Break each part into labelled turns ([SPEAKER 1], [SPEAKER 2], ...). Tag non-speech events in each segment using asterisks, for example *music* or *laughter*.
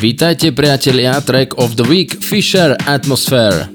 [SPEAKER 1] Vítajte priatelia, track of the week Fisher Atmosphere.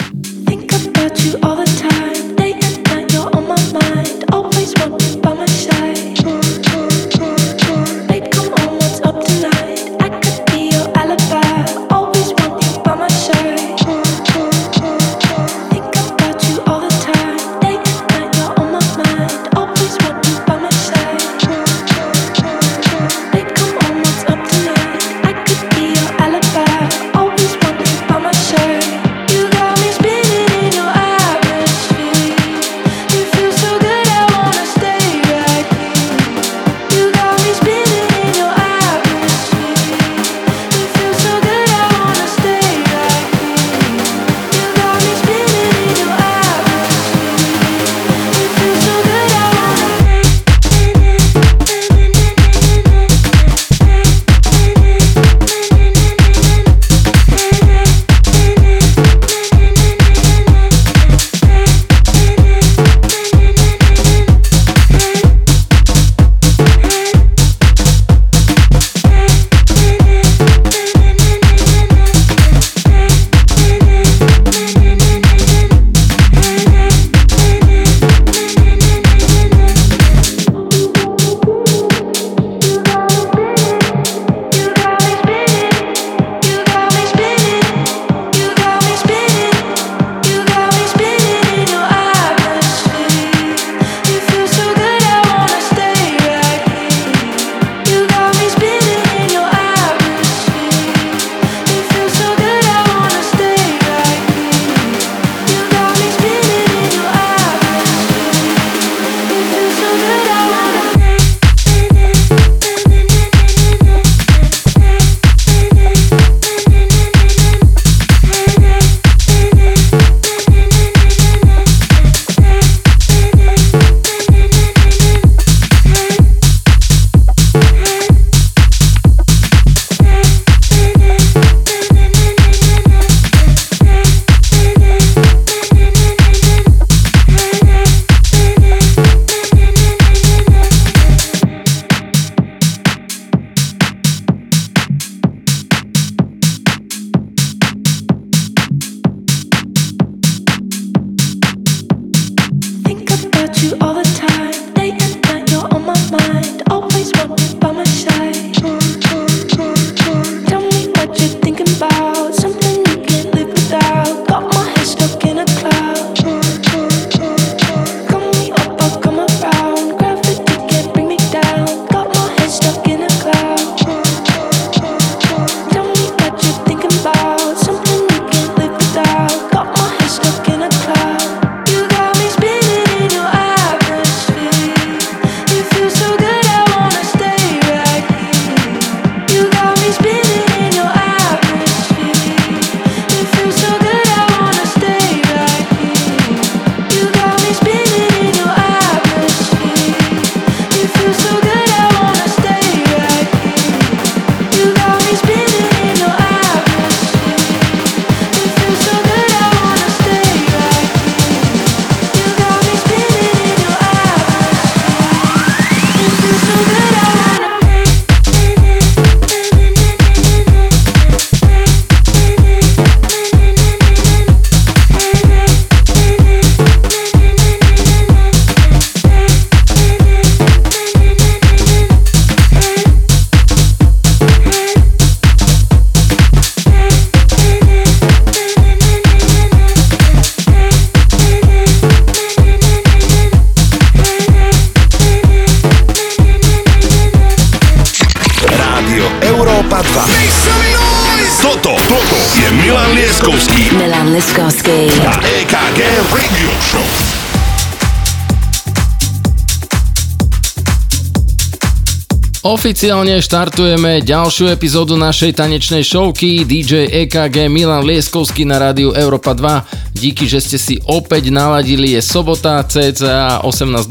[SPEAKER 1] Oficiálne štartujeme ďalšiu epizódu našej tanečnej showky DJ EKG Milan Lieskovský na rádiu Európa 2. Díky, že ste si opäť naladili, je sobota cca 18.00.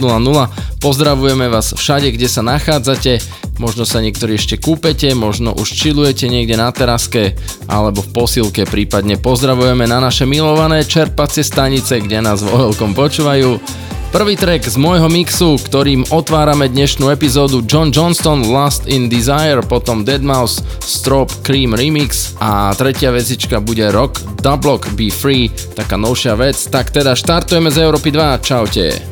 [SPEAKER 1] Pozdravujeme vás všade, kde sa nachádzate. Možno sa niektorí ešte kúpete, možno už čilujete niekde na teraske alebo v posilke, prípadne pozdravujeme na naše milované čerpacie stanice, kde nás vo veľkom počúvajú.
[SPEAKER 2] Prvý track z môjho mixu, ktorým otvárame dnešnú epizódu John Johnston Last in Desire, potom Deadmau5 Strop Cream Remix a tretia vecička bude Rock Dublock Be Free, taká novšia vec. Tak teda štartujeme z Európy 2, čaute.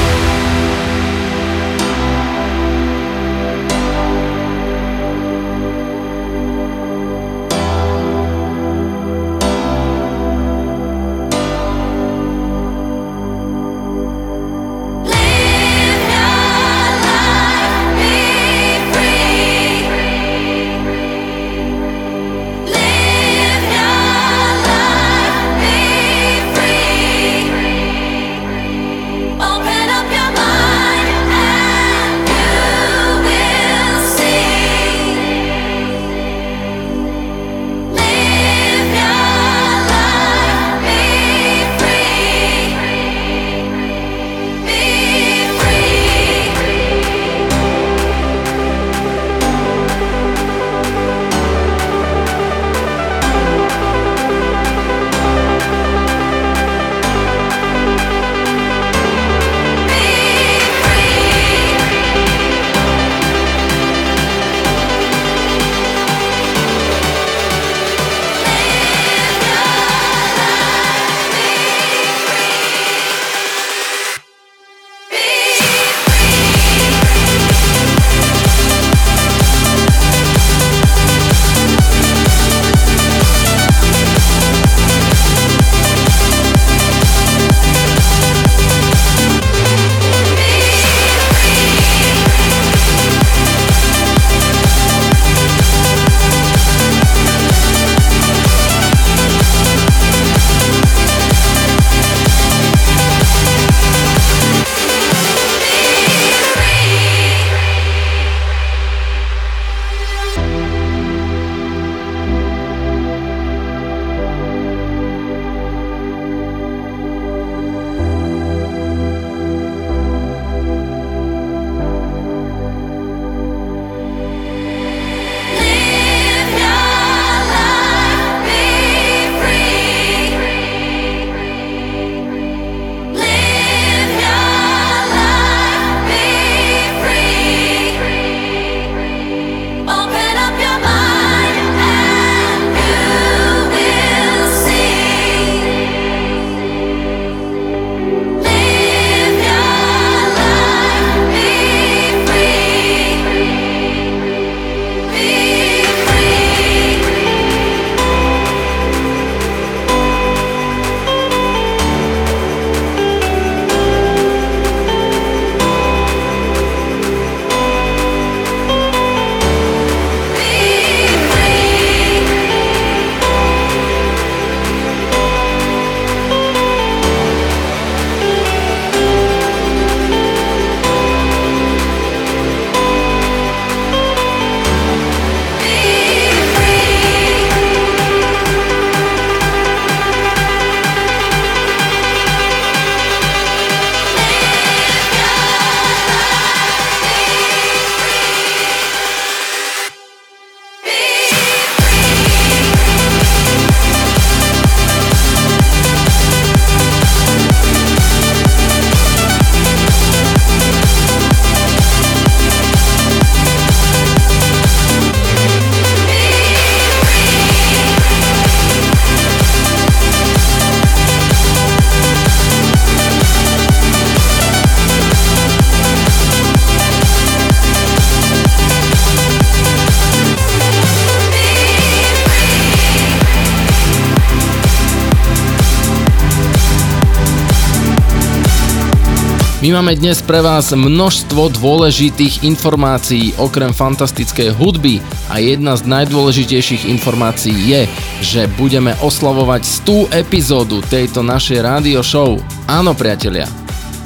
[SPEAKER 1] Máme dnes pre vás množstvo dôležitých informácií okrem fantastickej hudby a jedna z najdôležitejších informácií je, že budeme oslavovať 100 epizódu tejto našej rádio show. Áno priatelia,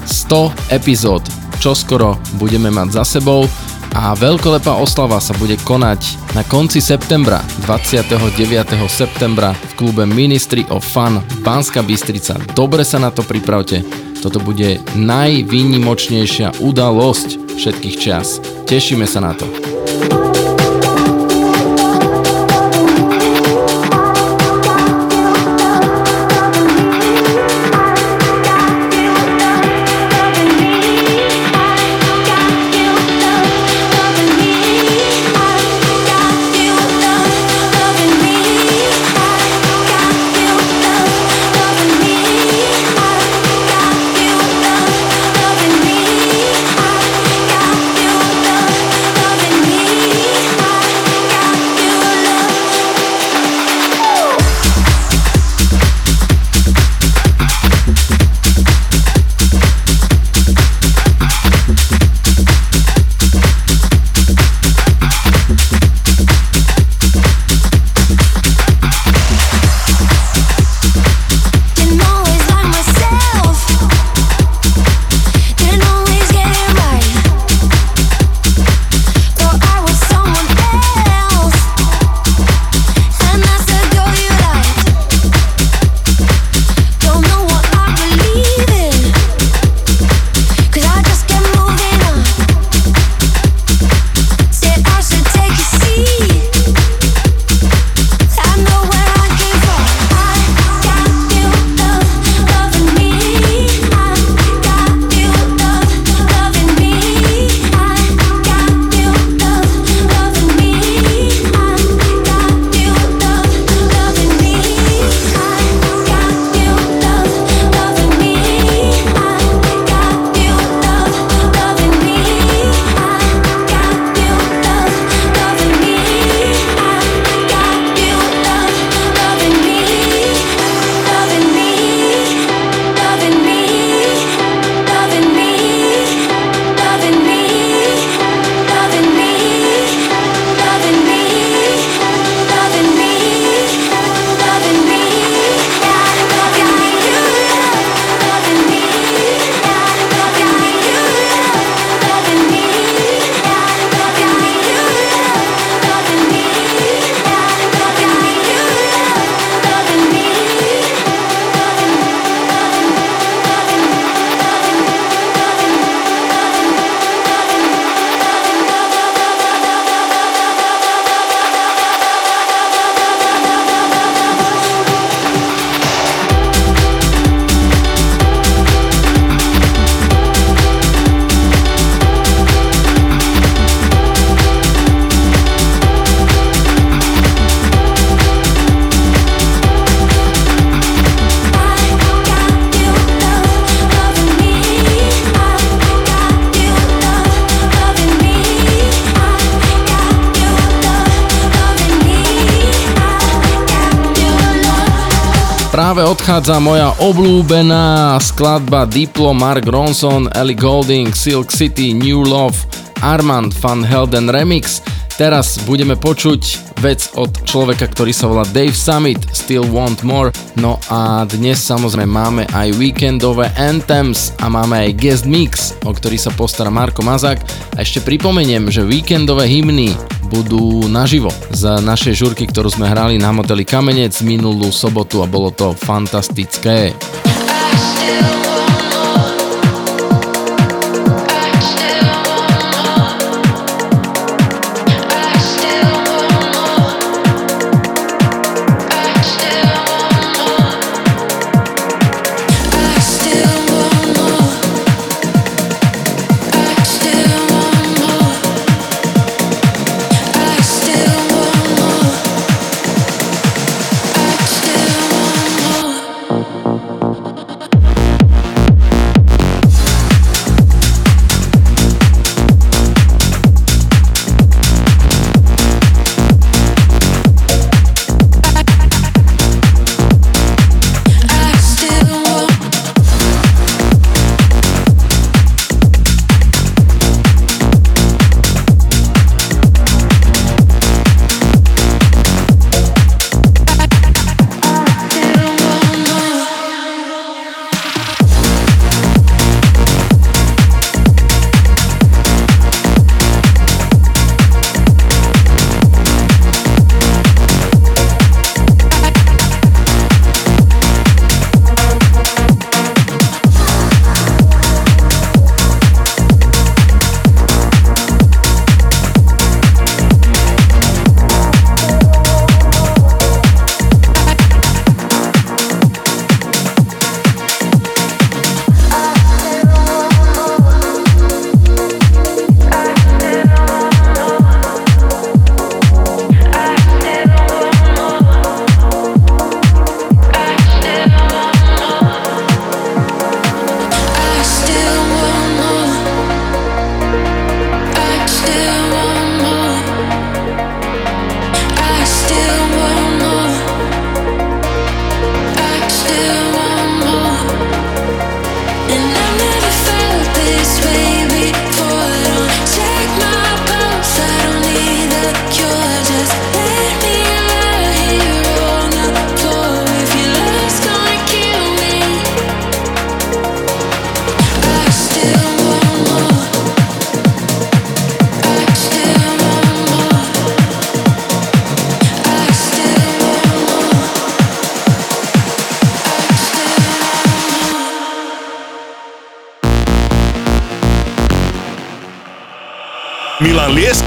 [SPEAKER 1] 100 epizód, čo skoro budeme mať za sebou a veľkolepá oslava sa bude konať na konci septembra, 29. septembra v klube Ministry of Fun Banska Bystrica. Dobre sa na to pripravte toto bude najvýnimočnejšia udalosť všetkých čas. Tešíme sa na to. Práve odchádza moja obľúbená skladba Diplo, Mark Ronson, Ellie Golding, Silk City, New Love, Armand Van Helden Remix. Teraz budeme počuť vec od človeka, ktorý sa volá Dave Summit, Still Want More. No a dnes samozrejme máme aj weekendové anthems a máme aj guest mix, o ktorý sa postará Marko Mazák. A ešte pripomeniem, že weekendové hymny budú naživo z našej žurky, ktorú sme hrali na moteli Kamenec minulú sobotu a bolo to fantastické.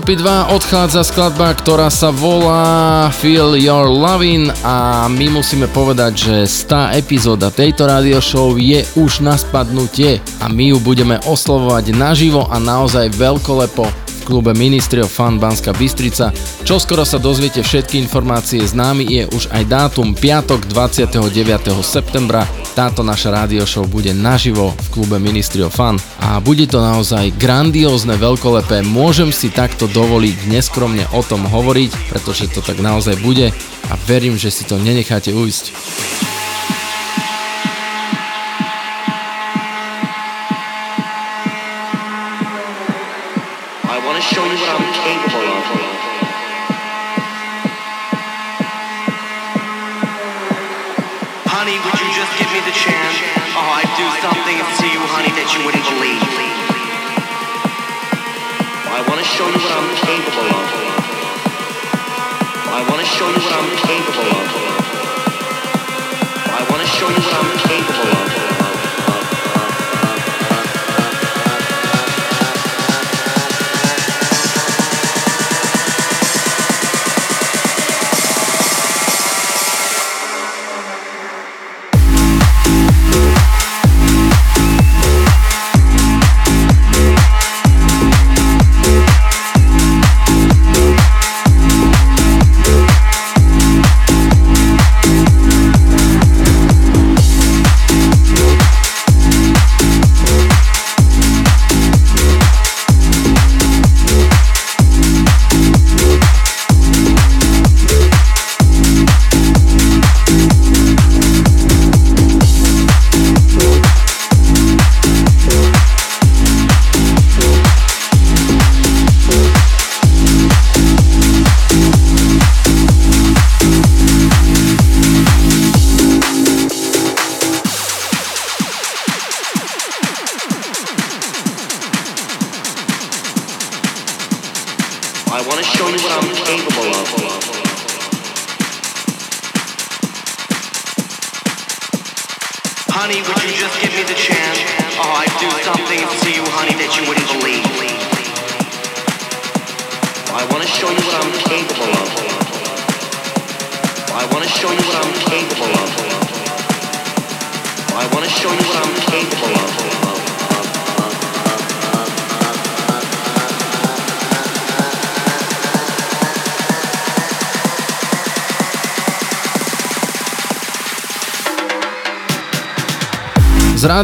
[SPEAKER 2] Európy 2 odchádza skladba, ktorá sa volá Feel Your Lovin' a my musíme povedať, že 100 epizóda tejto radio show je už na spadnutie a my ju budeme oslovovať naživo a naozaj veľkolepo v klube Ministry of Fun Banska Bystrica. Čo skoro sa dozviete všetky informácie, známy je už aj dátum piatok 29. septembra táto naša rádio show bude naživo v klube Ministry of Fun a bude to naozaj grandiózne, veľkolepé. Môžem si takto dovoliť neskromne o tom hovoriť, pretože to tak naozaj bude a verím, že si to nenecháte ujsť.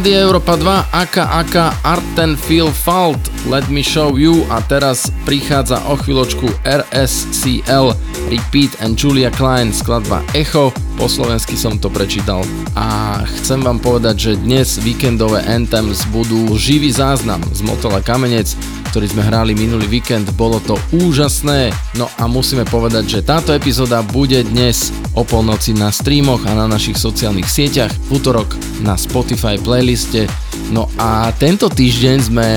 [SPEAKER 2] Rádia Európa 2, aka aka Arten Feel Fault, Let Me Show You a teraz prichádza o chvíľočku RSCL, Repeat and Julia Klein, skladba Echo, po slovensky som to prečítal. A chcem vám povedať, že dnes víkendové Anthems budú živý záznam z Motola Kamenec, ktorý sme hrali minulý víkend, bolo to úžasné. No a musíme povedať, že táto epizóda bude dnes o polnoci na streamoch a na našich sociálnych sieťach, v útorok na Spotify playliste. No a tento týždeň sme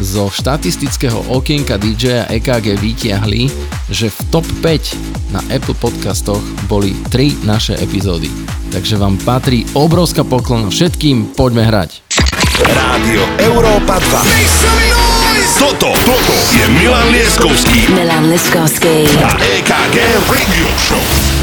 [SPEAKER 2] zo štatistického okienka DJ EKG vytiahli, že v top 5 na Apple podcastoch boli 3 naše epizódy. Takže vám patrí obrovská poklona všetkým, poďme hrať.
[SPEAKER 1] Rádio Európa 2. Toto, toto je Milan Lieskovský.
[SPEAKER 3] Milan Lieskovský.
[SPEAKER 1] A EKG Radio Show.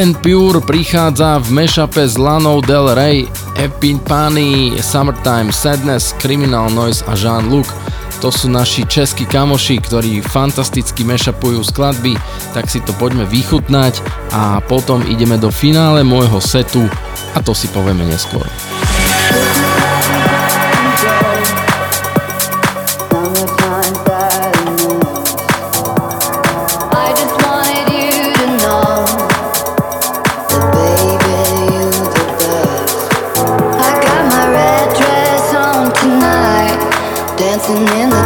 [SPEAKER 4] And Pure prichádza v mešape s Lanou Del Rey, Epin Pani, Summertime Sadness, Criminal Noise a Jean-Luc. To sú naši českí kamoši, ktorí fantasticky mešapujú skladby, tak si to poďme vychutnať a potom ideme do finále môjho setu a to si povieme neskôr. dancing in the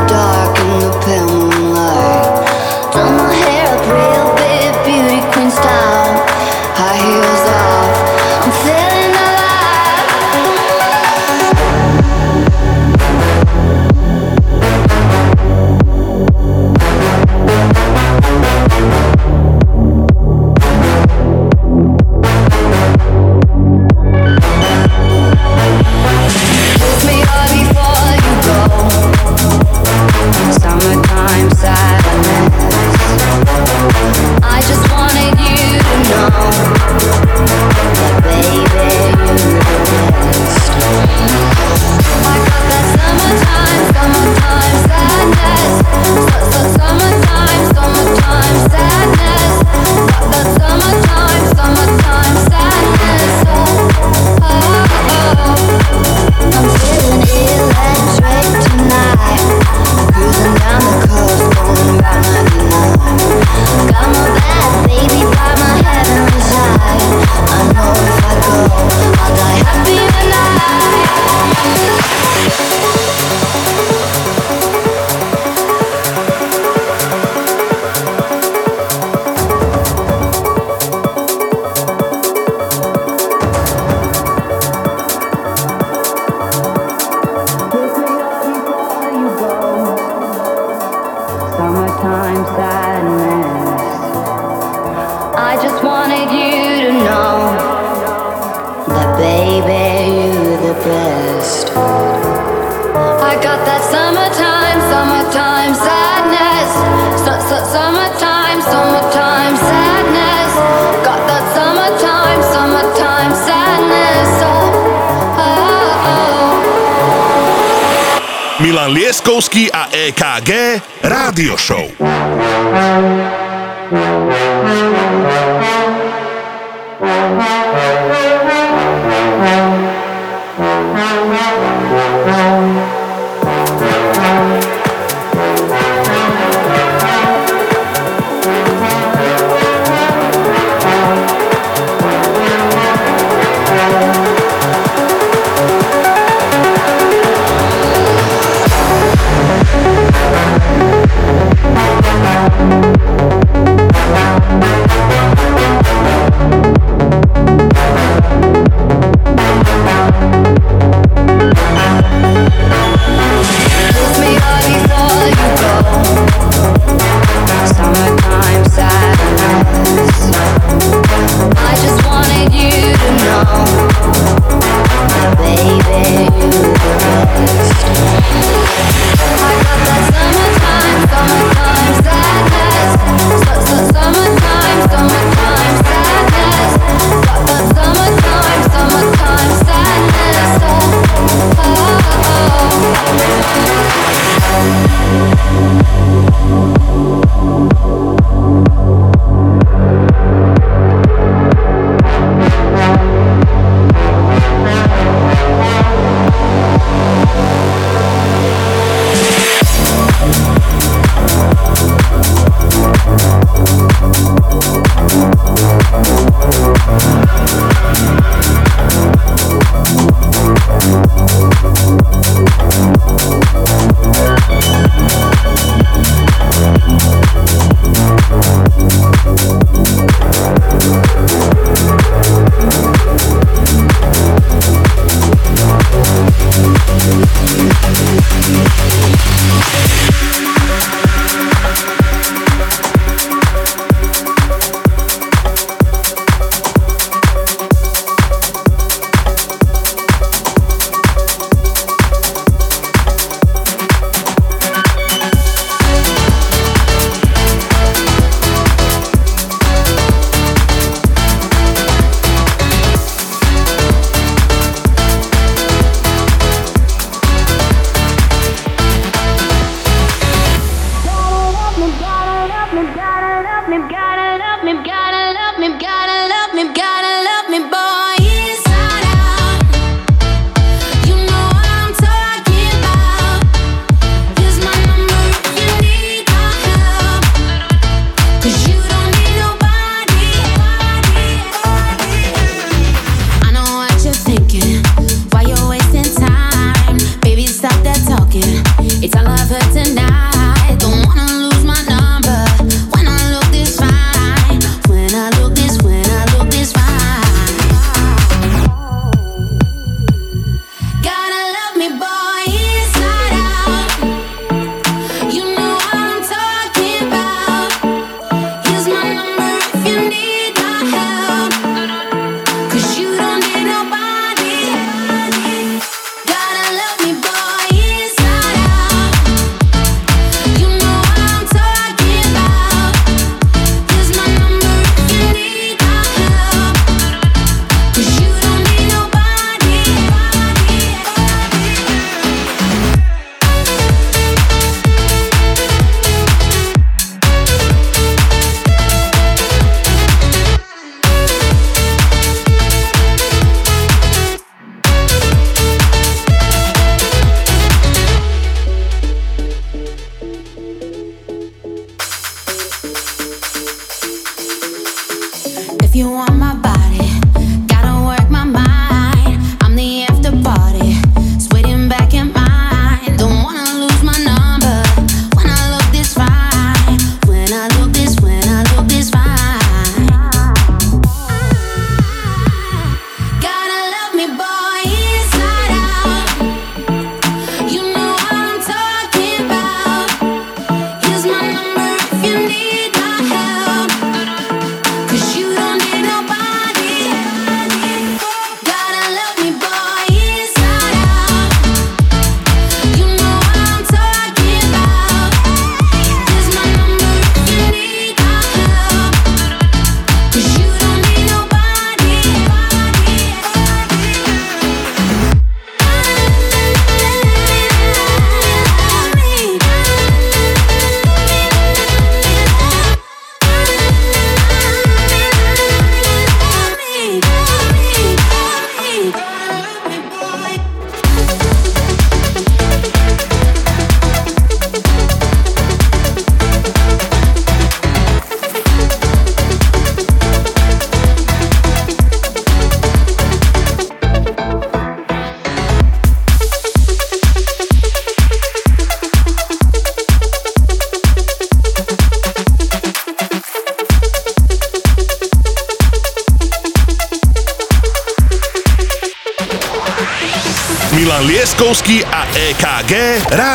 [SPEAKER 4] Rádio Show.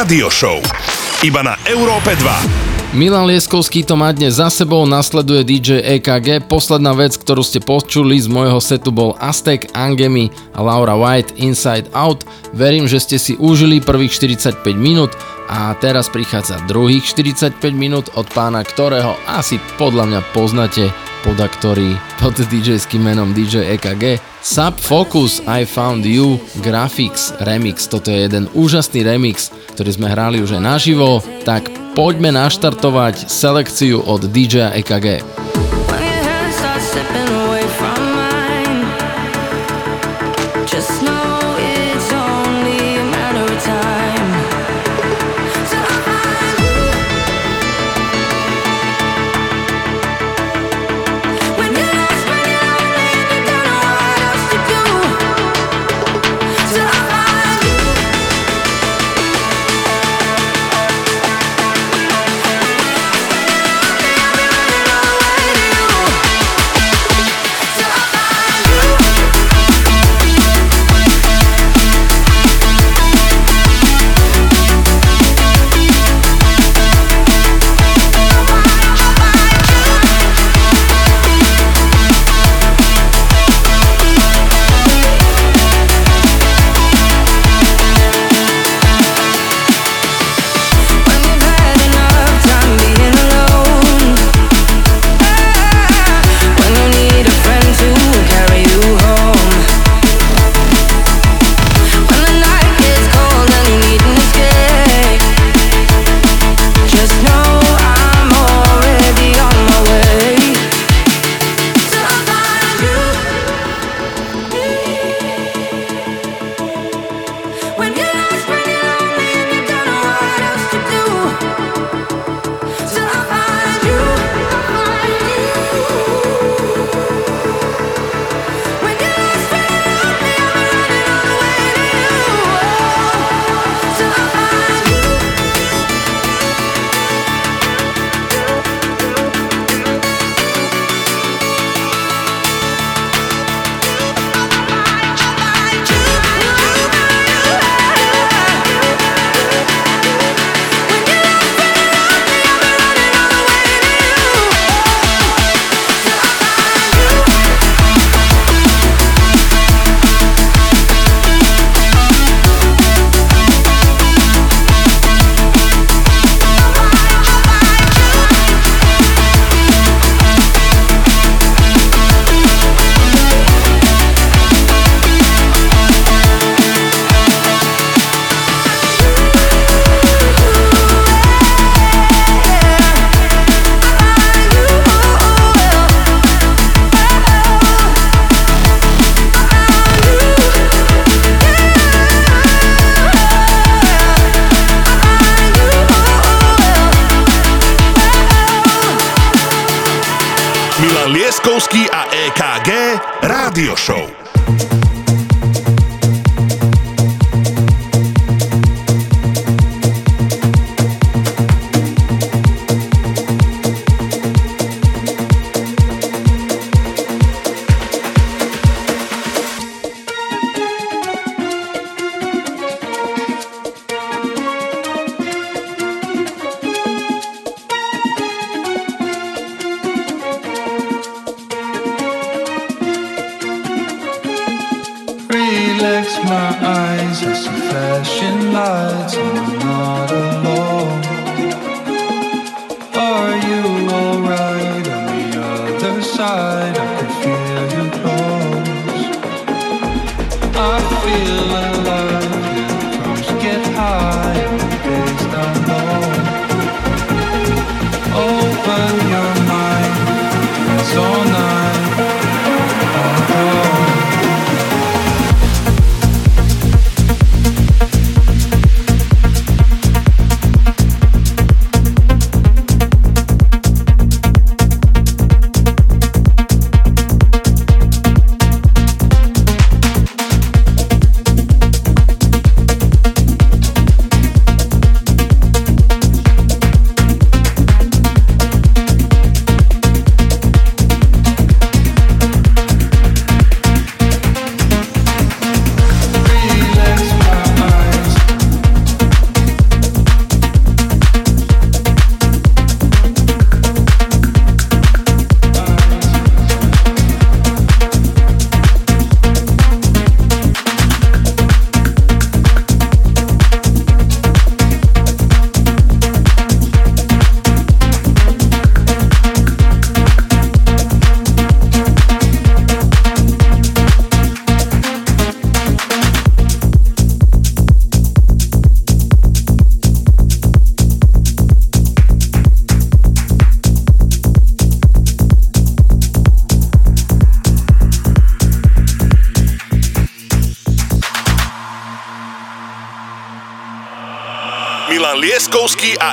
[SPEAKER 3] EKG Rádio Show. Iba na Európe 2.
[SPEAKER 2] Milan Lieskovský to má dnes za sebou, nasleduje DJ EKG. Posledná vec, ktorú ste počuli z môjho setu bol Aztek, Angemi a Laura White Inside Out. Verím, že ste si užili prvých 45 minút a teraz prichádza druhých 45 minút od pána, ktorého asi podľa mňa poznáte podaktory pod DJ-ským menom DJ EKG. Sub Focus I Found You Graphics Remix. Toto je jeden úžasný remix, ktorý sme hrali už aj naživo, tak poďme naštartovať selekciu od DJ EKG.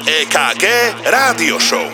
[SPEAKER 3] EKG Rádio Show.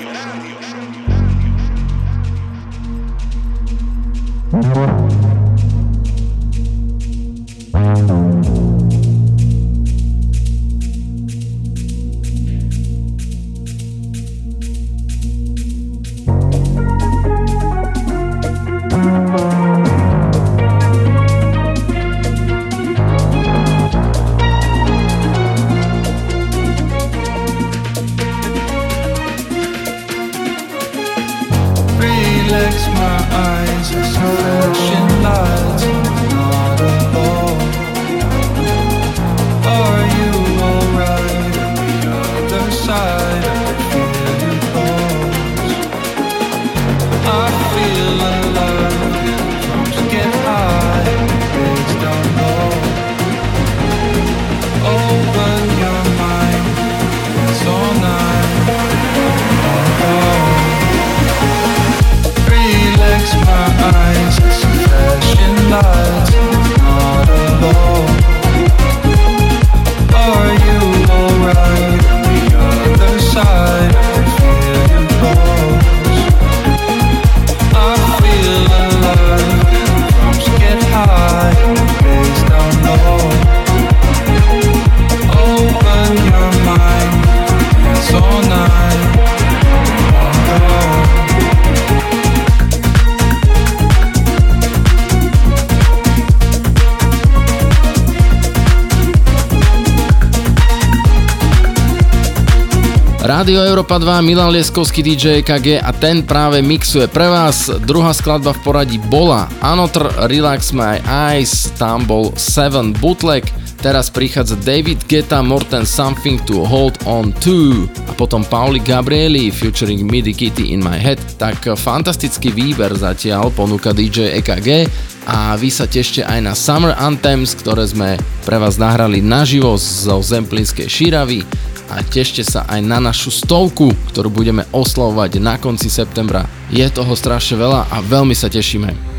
[SPEAKER 2] Rádio Európa 2, Milan Lieskovský DJ KG a ten práve mixuje pre vás. Druhá skladba v poradí bola Another Relax My Eyes, tam bol 7 Bootleg, teraz prichádza David Geta Morten Something to Hold On To a potom Pauli Gabrieli featuring Midi Kitty In My Head. Tak fantastický výber zatiaľ ponúka DJ EKG a vy sa tešte aj na Summer Anthems, ktoré sme pre vás nahrali naživo zo Zemplínskej Širavy a tešte sa aj na našu stovku, ktorú budeme oslavovať na konci septembra. Je toho strašne veľa a veľmi sa tešíme.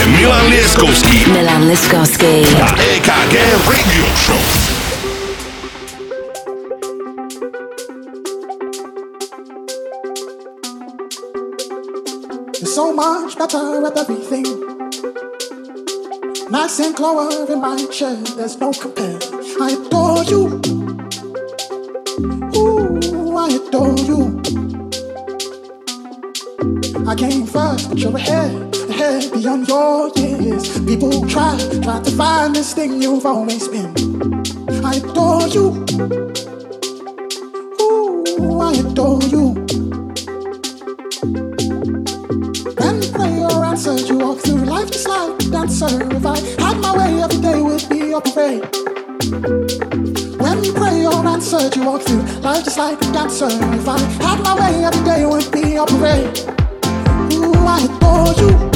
[SPEAKER 2] je Milan Leskovski. Milan Leskovski. A EKG Radio Show. so much better at everything. Nice and clover in my chair,
[SPEAKER 5] there's no compare. I adore you. Ooh, I adore you. I came first, but you're ahead, ahead beyond your years. People try, try to find this thing you've always been. I adore you. Ooh, I adore you. When play answer, you walk through life just like a dancer. If I had my way, every day would be your parade. When you answered, you walk through life just like a dancer. If I had my way, every day would be your parade. Ooh, I adore you.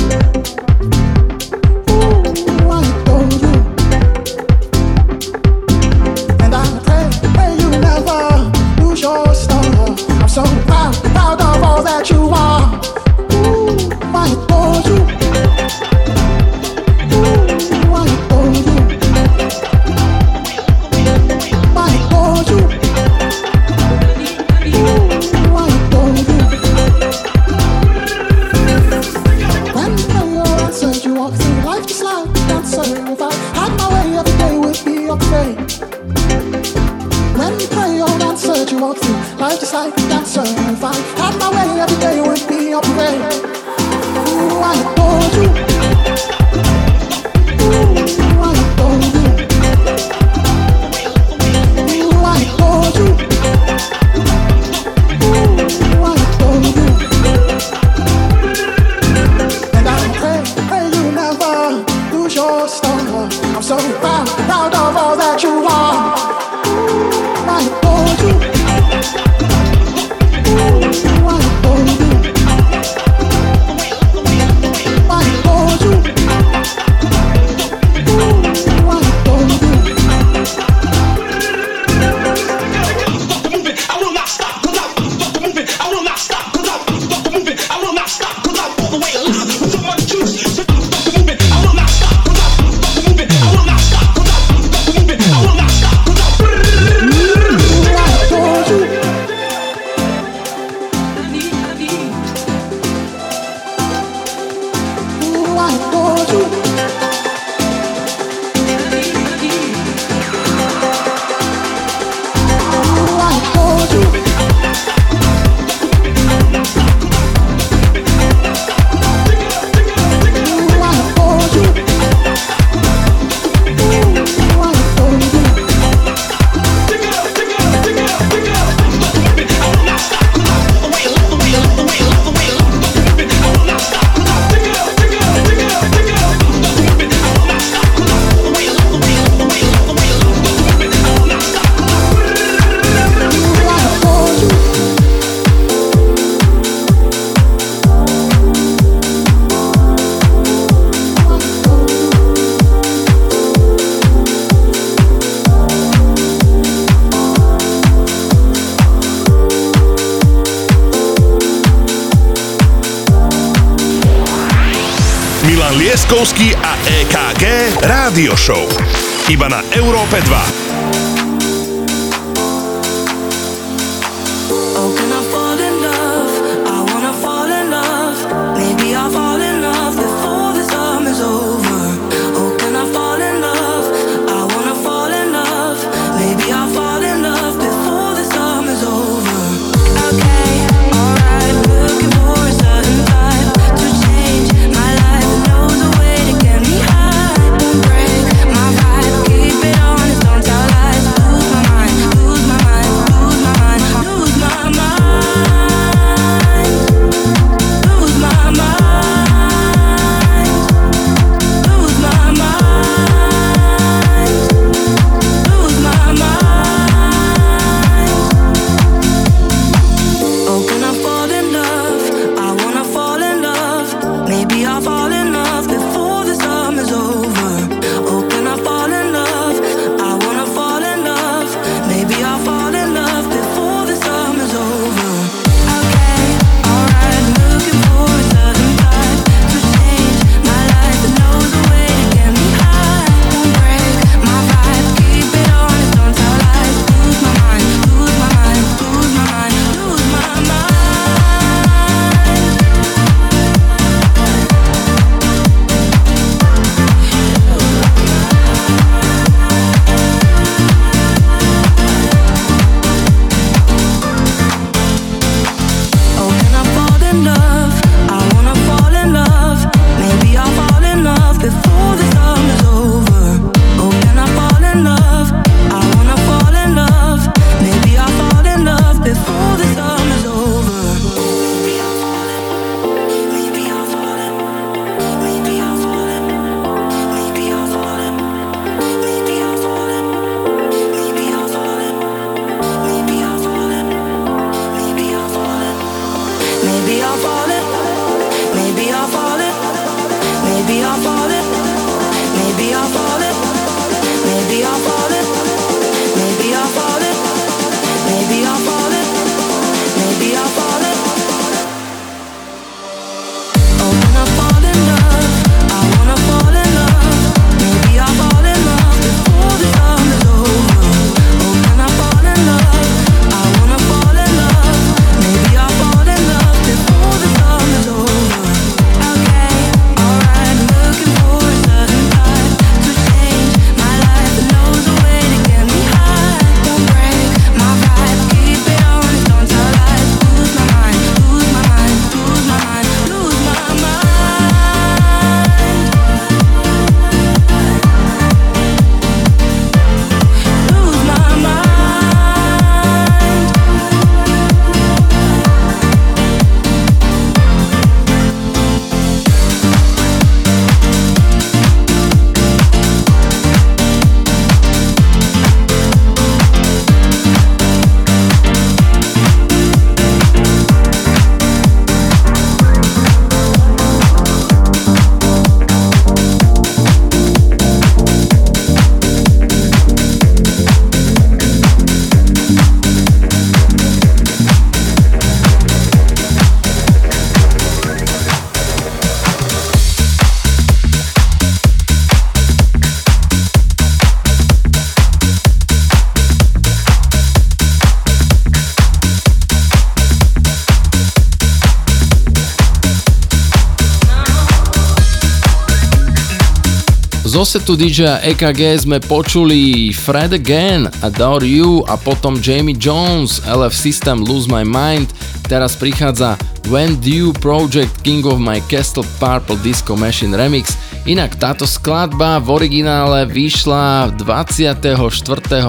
[SPEAKER 2] Zo setu DJ EKG sme počuli Fred Again, Adore You a potom Jamie Jones, LF System Lose My Mind. Teraz prichádza When Dew Project King of My Castle Purple Disco Machine Remix. Inak táto skladba v originále vyšla 24.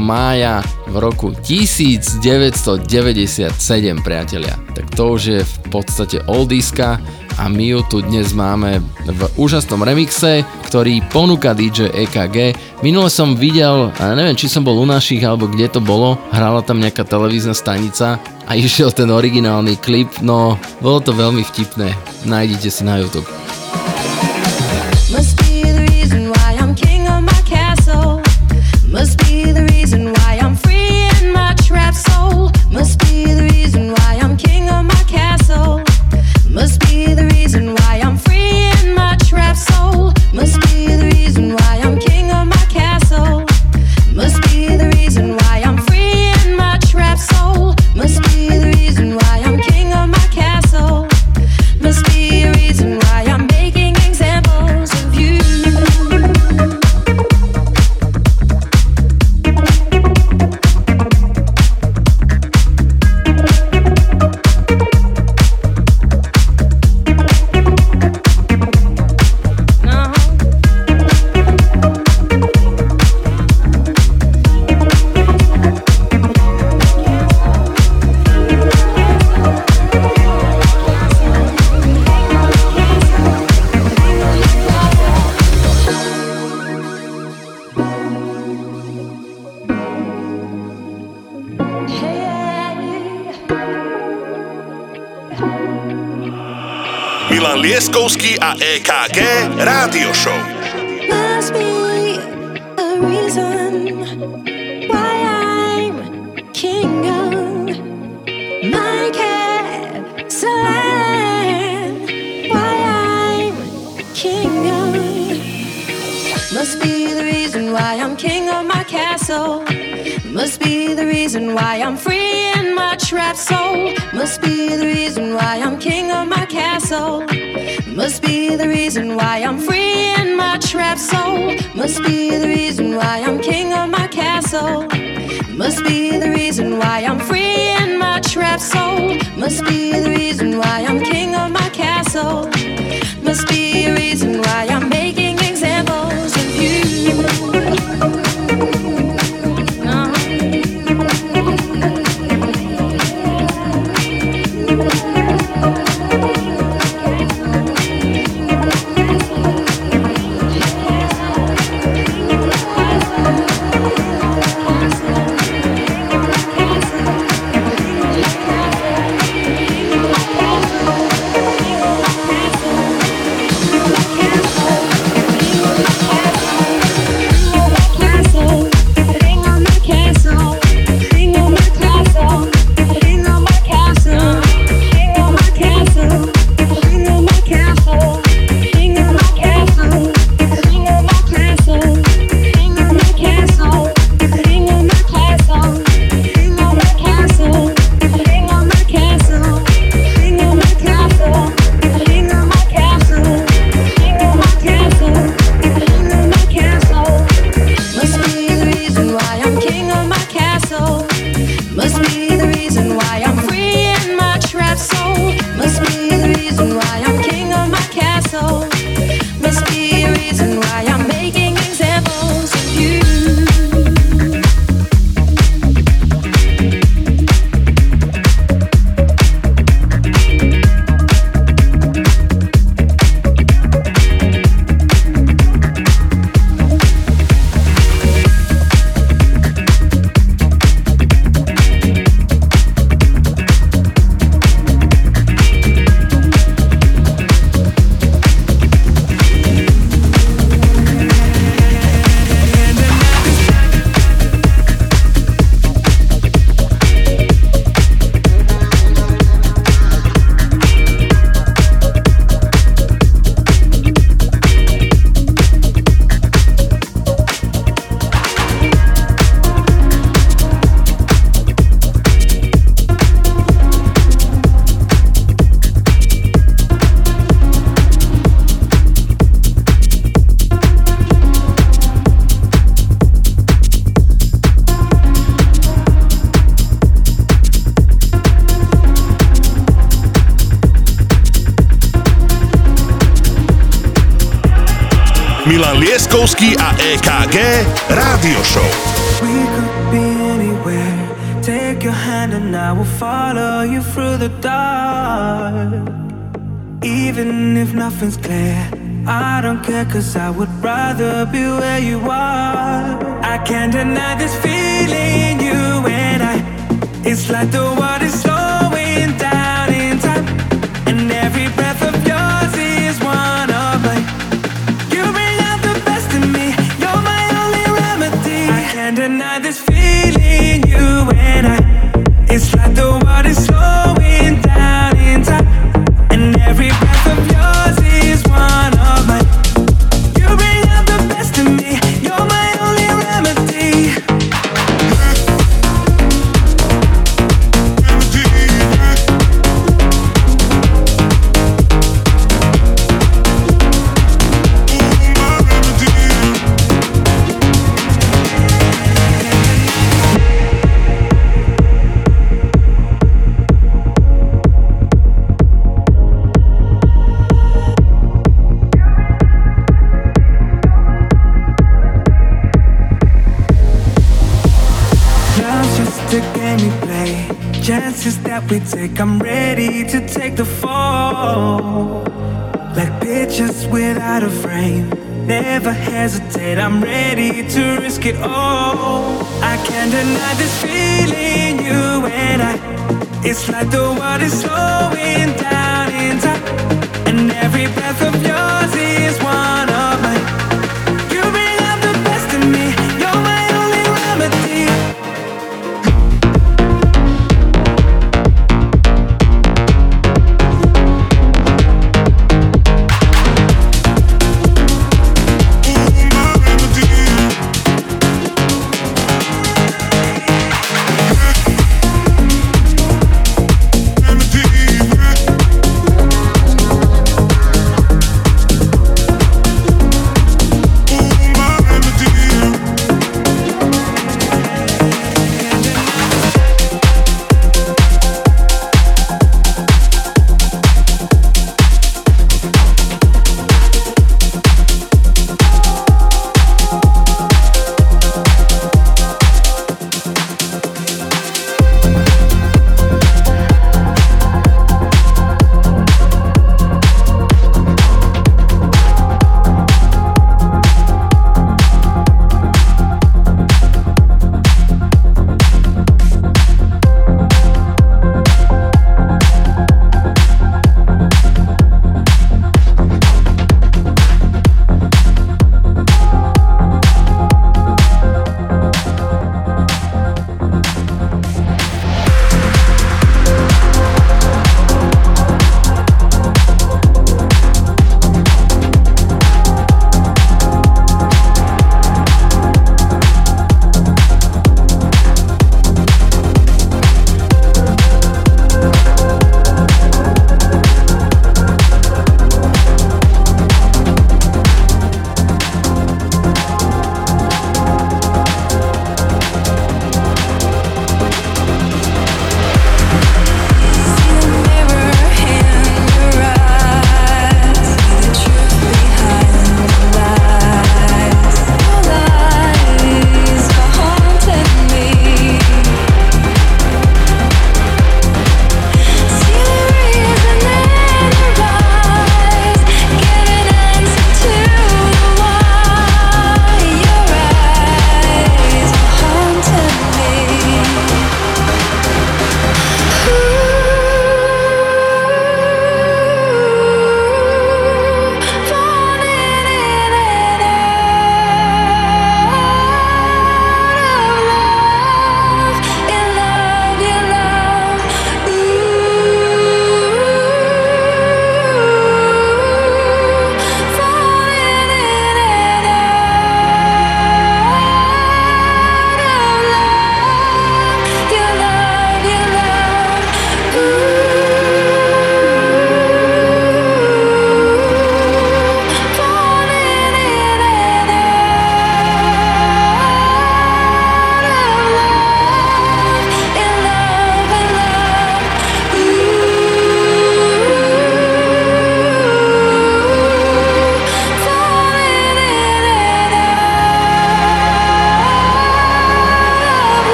[SPEAKER 2] mája v roku 1997, priatelia. Tak to už je v podstate oldiska a my ju tu dnes máme v úžasnom remixe, ktorý ponúka DJ EKG. Minule som videl, a neviem či som bol u našich alebo kde to bolo, hrala tam nejaká televízna stanica a *laughs* išiel ten originálny klip, no bolo to veľmi vtipné. Nájdite si na YouTube.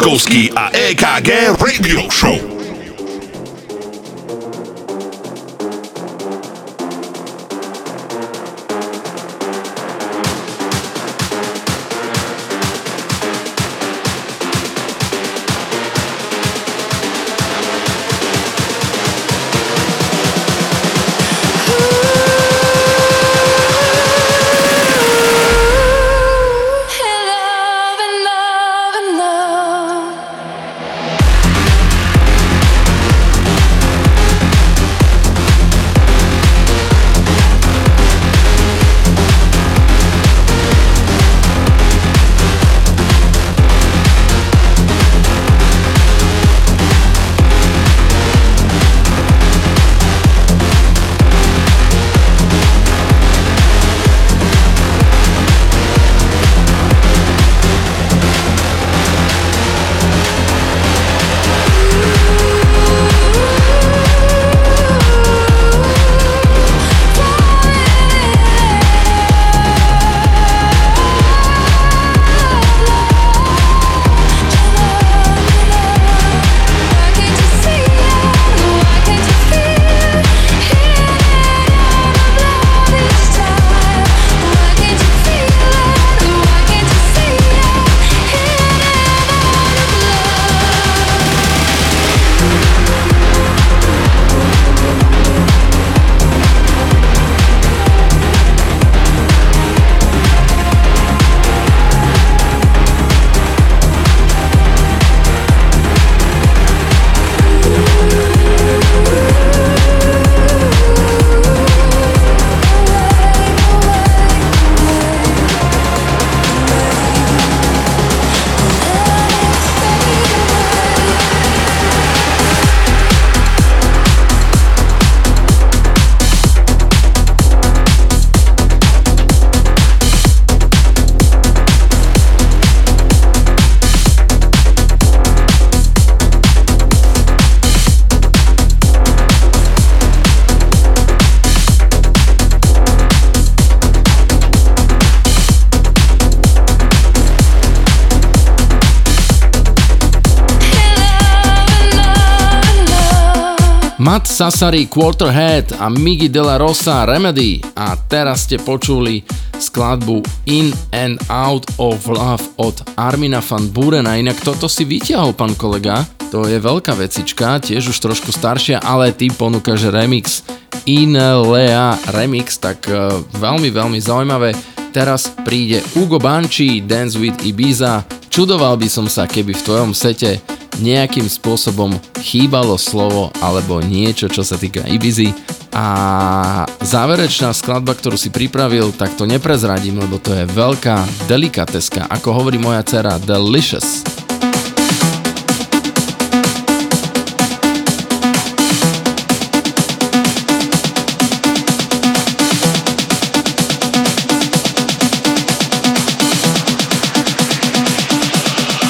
[SPEAKER 6] Milan Lieskovský a EKG
[SPEAKER 1] Radio Show.
[SPEAKER 2] Matt Sassari, Quarterhead a Migi de la Rosa Remedy a teraz ste počuli skladbu In and Out of Love od Armina van Burena. Inak toto si vyťahol, pán kolega. To je veľká vecička, tiež už trošku staršia, ale ty ponúkaš remix In Lea Remix, tak uh, veľmi, veľmi zaujímavé. Teraz príde Ugo Banči, Dance with Ibiza. Čudoval by som sa, keby v tvojom sete nejakým spôsobom chýbalo slovo alebo niečo, čo sa týka Ibizy. A záverečná skladba, ktorú si pripravil, tak to neprezradím, lebo to je veľká delikateska, ako hovorí moja dcera, delicious.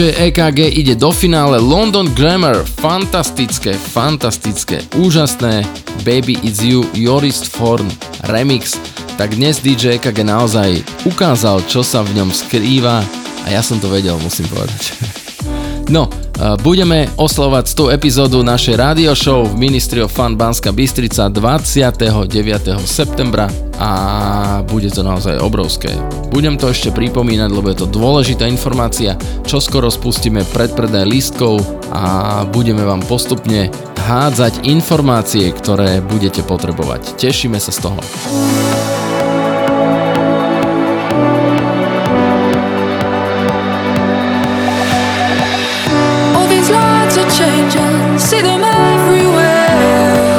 [SPEAKER 2] DJ EKG ide do finále London Grammar, fantastické, fantastické, úžasné Baby It's You, Joris Forn, remix. Tak dnes DJ EKG naozaj ukázal, čo sa v ňom skrýva a ja som to vedel, musím povedať. *laughs* No, budeme oslovať 100 epizódu našej radio show v Ministry of Fun Banska Bystrica 29. septembra a bude to naozaj obrovské. Budem to ešte pripomínať, lebo je to dôležitá informácia, čo skoro spustíme predpredaj lístkov a budeme vám postupne hádzať informácie, ktoré budete potrebovať. Tešíme sa z toho.
[SPEAKER 6] See them everywhere.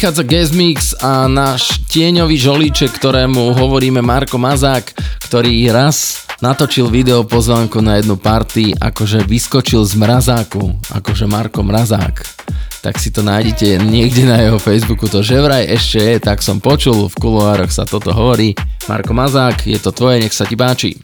[SPEAKER 2] Prichádza Guest Mix a náš tieňový žolíček, ktorému hovoríme Marko Mazák, ktorý raz natočil video pozvánku na jednu party, akože vyskočil z mrazáku, akože Marko Mrazák. Tak si to nájdete niekde na jeho Facebooku, to že vraj ešte je, tak som počul, v kuloároch sa toto hovorí. Marko Mazák, je to tvoje, nech sa ti páči.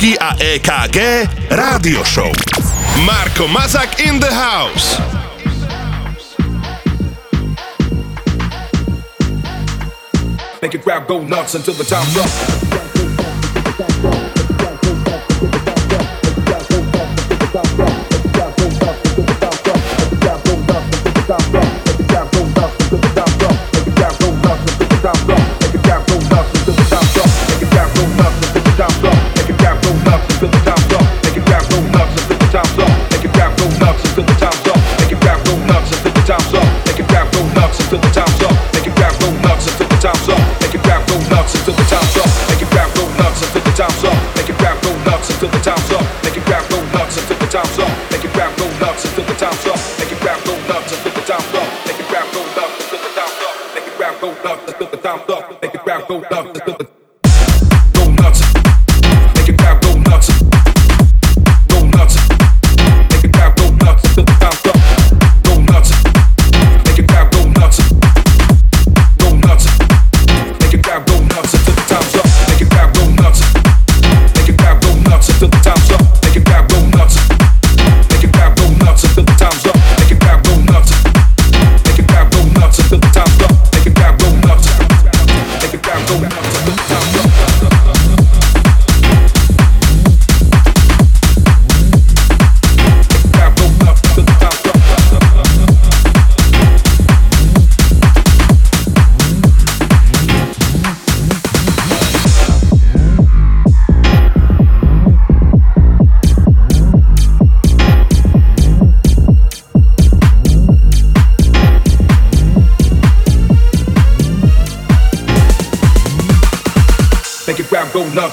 [SPEAKER 6] Lieskovský a EKG Rádio Show. Marko Mazak in the house.
[SPEAKER 7] Make it grab, go nuts until the time's up. time's up. Make it rap, go nuts until the time's up. Make it rap, go nuts until the time's up.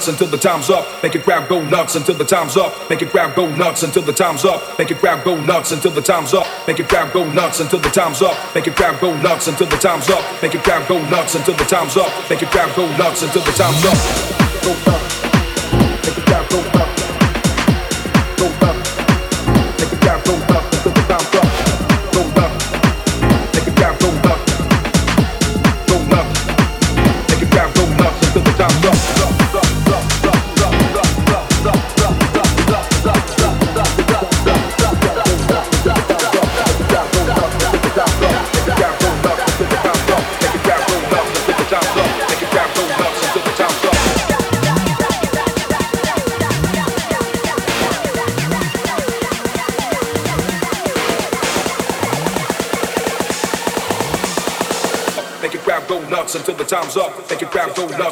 [SPEAKER 7] Until the time's up. Make it grab, go nuts until the time's up. Make it grab, go nuts until the time's up. Make it grab, go nuts until the time's up. Make it grab, go nuts until the time's up. Make it grab, go nuts until the time's up. Make it grab, go nuts until the time's up. Make it grab, go nuts until the time's up. Go nuts. Up. Make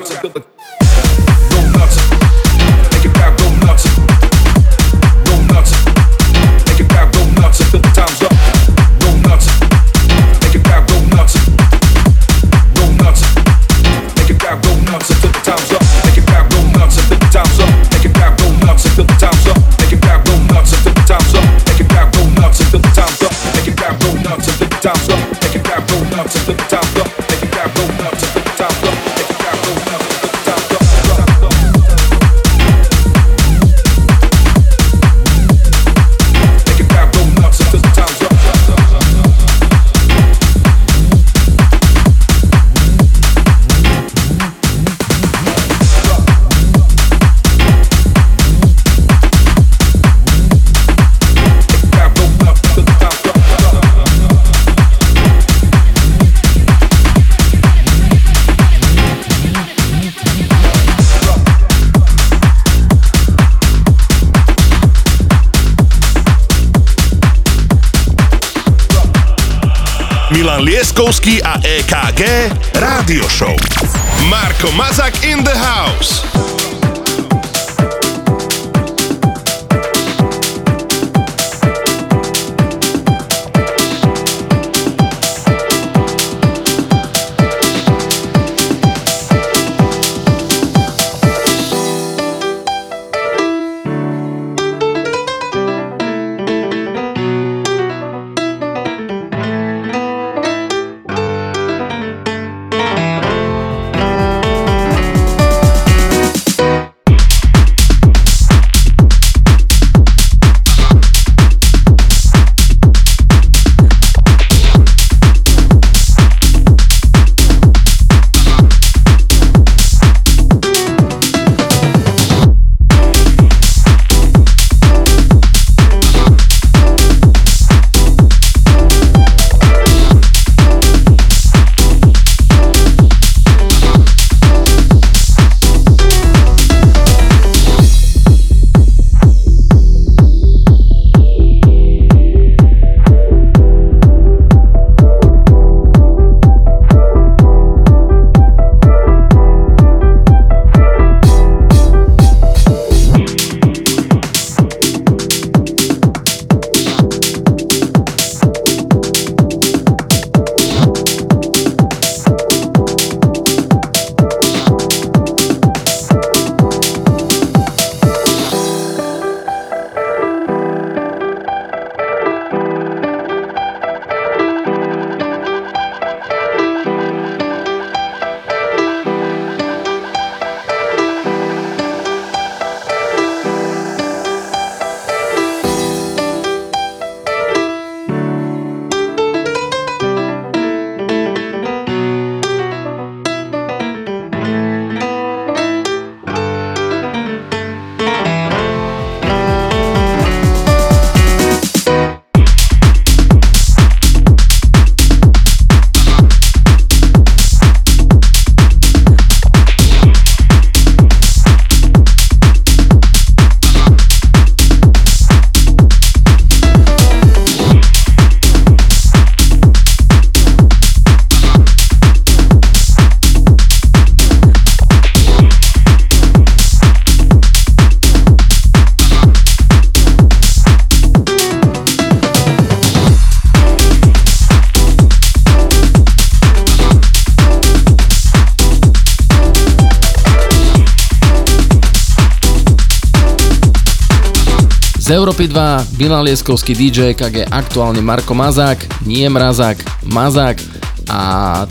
[SPEAKER 7] Lieskovský a EKG Rádio Show. Marko Mazak in the house.
[SPEAKER 1] Európy 2 Milan Lieskovský DJ KG aktuálne Marko Mazák, nie Mrazák, Mazák a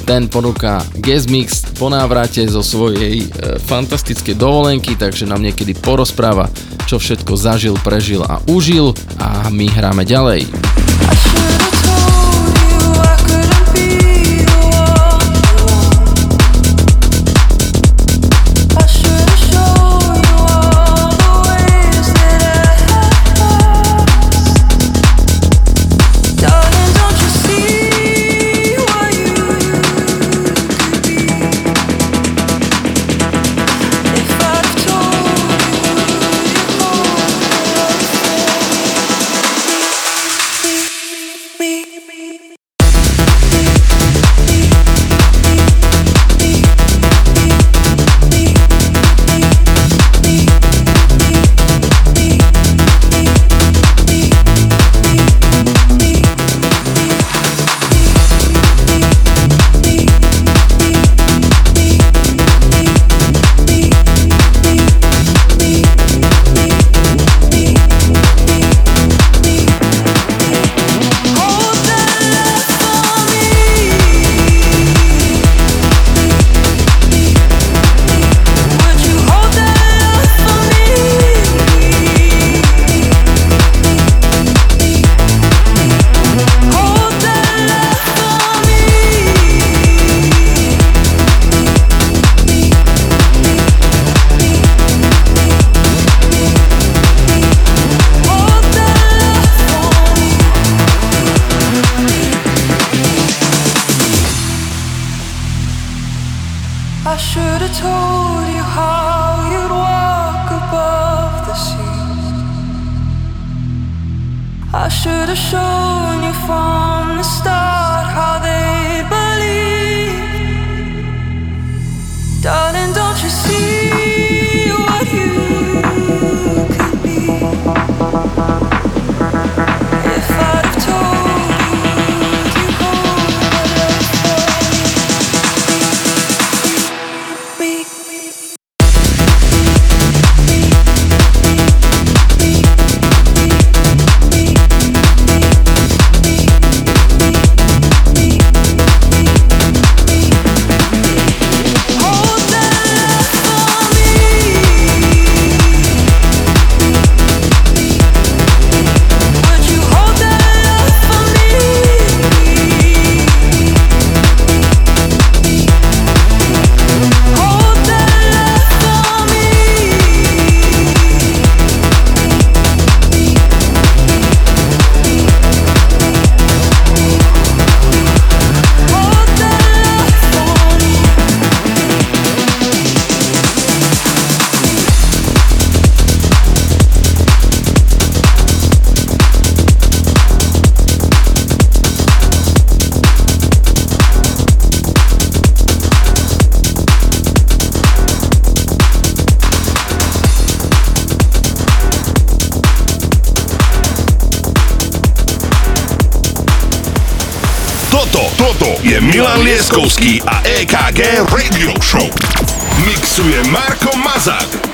[SPEAKER 1] ten ponúka guest mix po návrate zo svojej e, fantastickej dovolenky, takže nám niekedy porozpráva, čo všetko zažil, prežil a užil a my hráme ďalej.
[SPEAKER 4] Leskovský a EKG Radio Show. Mixuje Marko Mazák.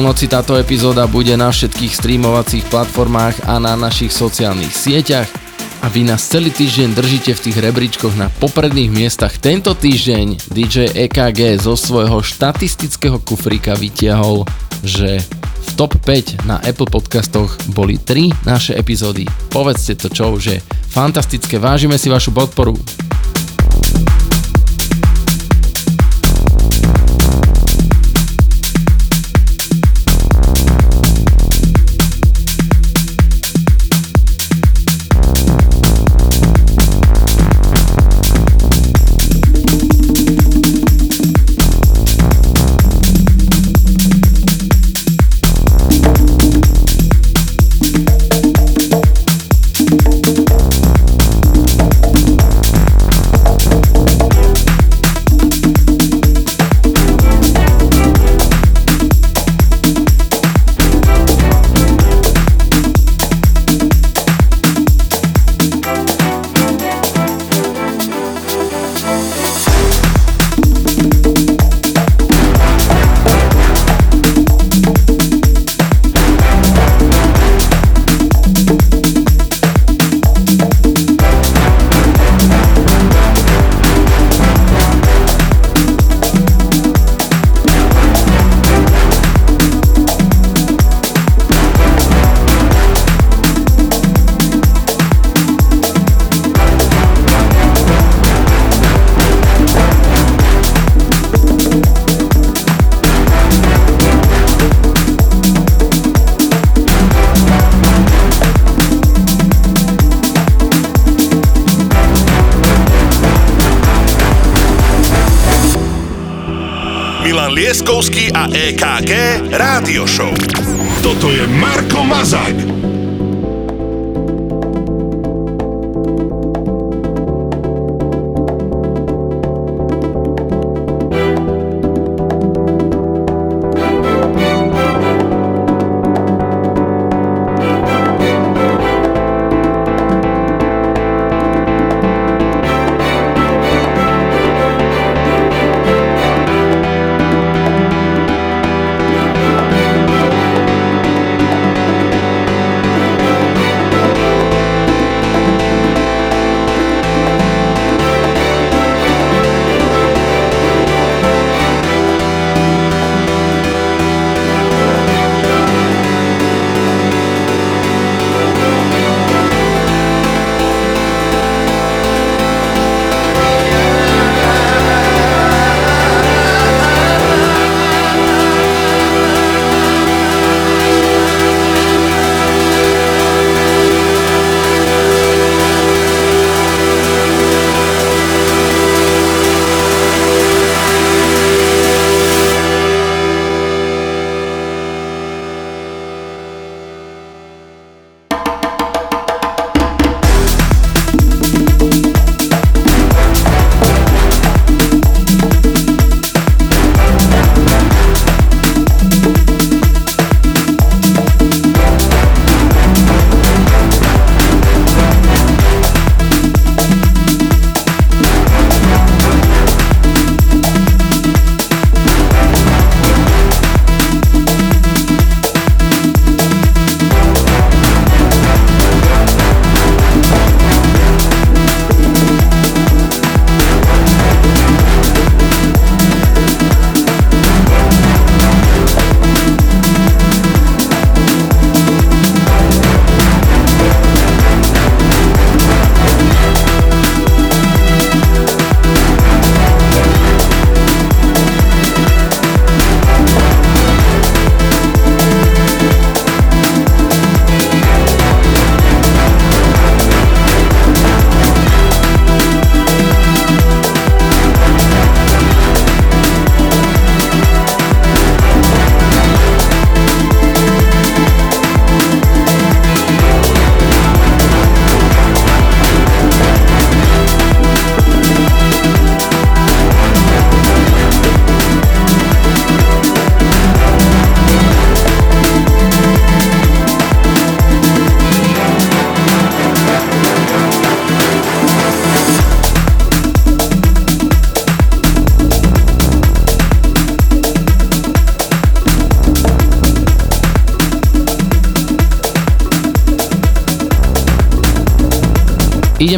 [SPEAKER 2] Polnoci táto epizóda bude na všetkých streamovacích platformách a na našich sociálnych sieťach a vy nás celý týždeň držíte v tých rebríčkoch na popredných miestach. Tento týždeň DJ EKG zo svojho štatistického kufríka vytiahol, že v top 5 na Apple podcastoch boli 3 naše epizódy. Povedzte to čo, že fantastické, vážime si vašu podporu.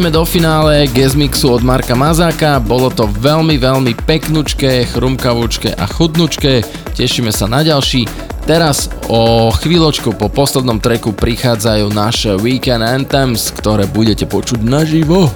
[SPEAKER 8] Ideme do finále guest mixu od Marka Mazáka, bolo to veľmi, veľmi peknučké, chrumkavúčké a chudnučké, tešíme sa na ďalší. Teraz o chvíľočku po poslednom treku prichádzajú naše Weekend Anthems, ktoré budete počuť naživo.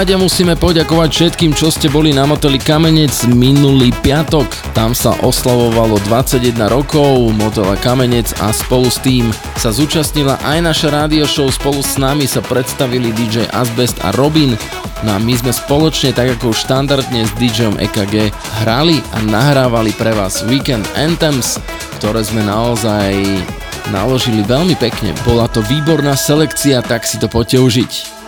[SPEAKER 2] Rade musíme poďakovať všetkým, čo ste boli na moteli Kamenec minulý piatok. Tam sa oslavovalo 21 rokov motela Kamenec a spolu s tým sa zúčastnila aj naša rádio show. Spolu s nami sa predstavili DJ Asbest a Robin. No a my sme spoločne, tak ako štandardne s DJom EKG, hrali a nahrávali pre vás Weekend Anthems, ktoré sme naozaj naložili veľmi pekne. Bola to výborná selekcia, tak si to poďte užiť.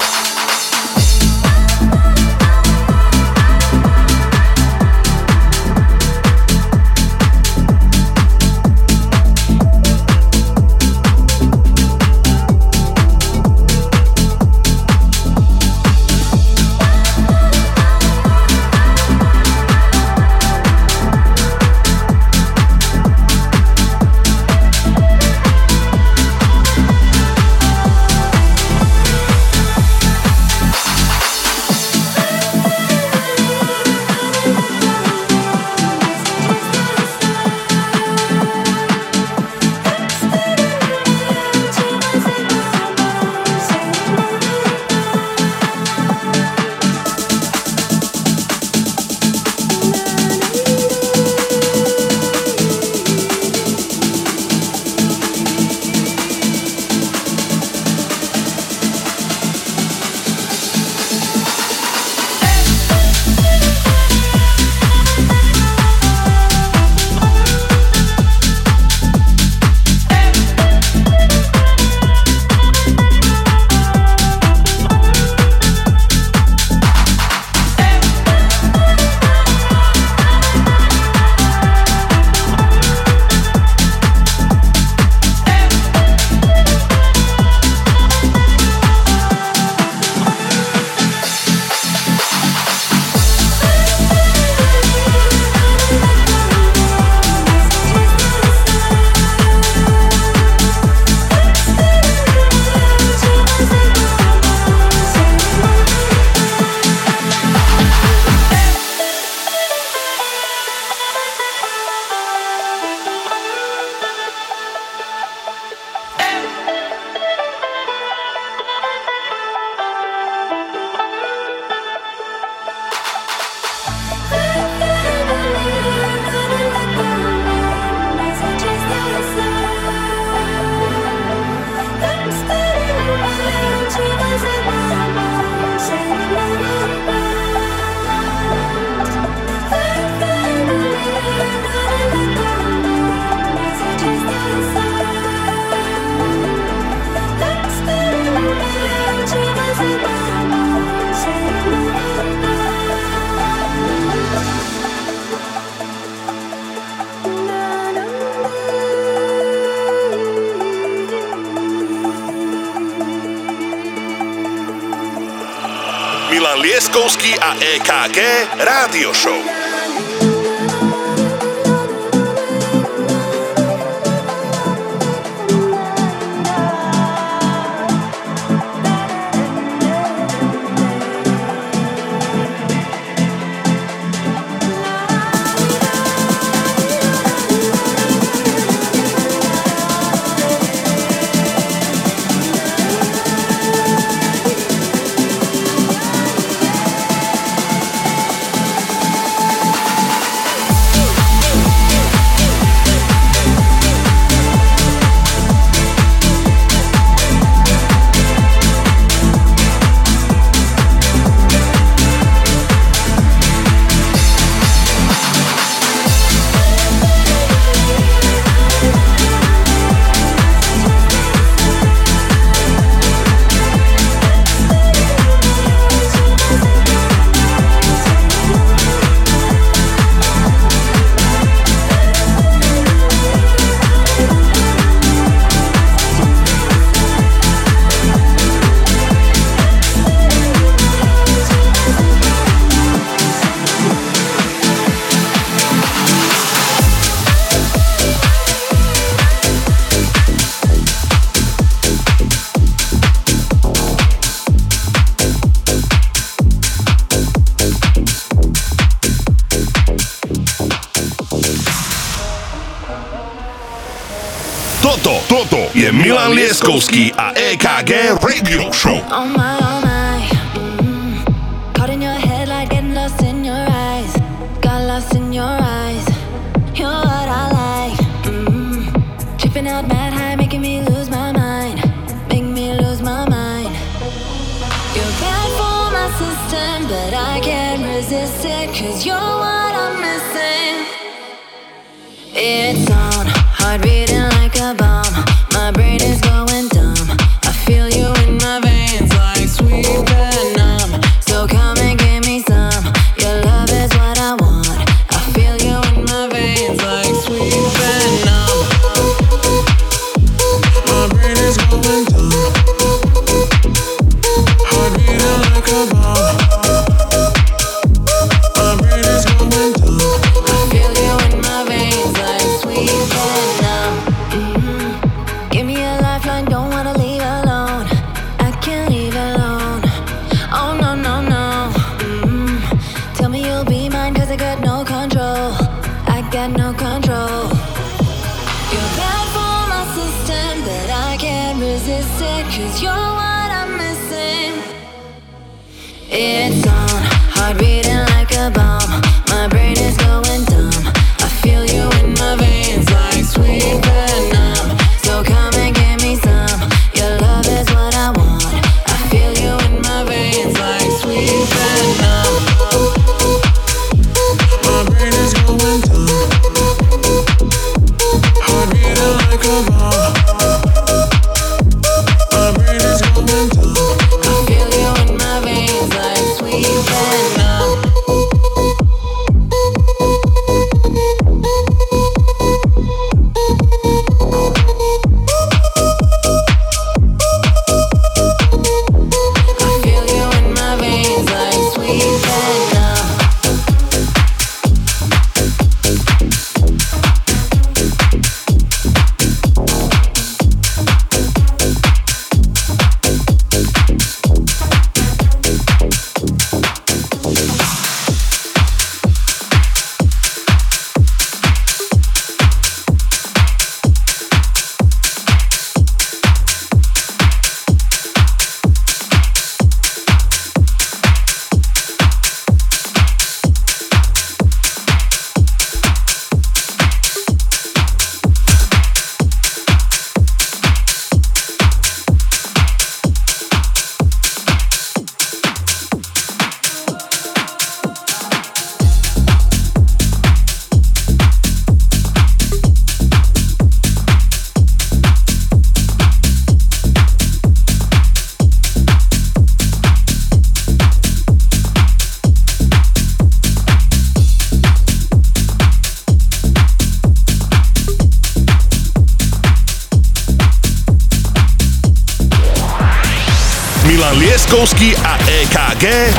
[SPEAKER 4] Toto je Milan Lieskovský a EKG Radio Show. Oh my, oh.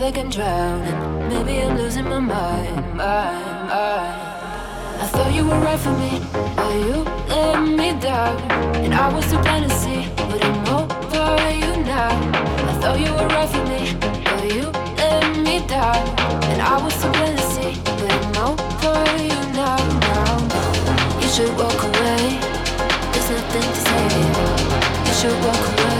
[SPEAKER 4] like I'm drowning. Maybe I'm losing my mind, mind, mind. I thought you were right for me, but you let me down. And I was too blind to see, but I'm over you now. I thought you were right for me, but you let me down. And I was too blind to see, but I'm over you now, now. You should walk away. There's nothing to say. You should walk away.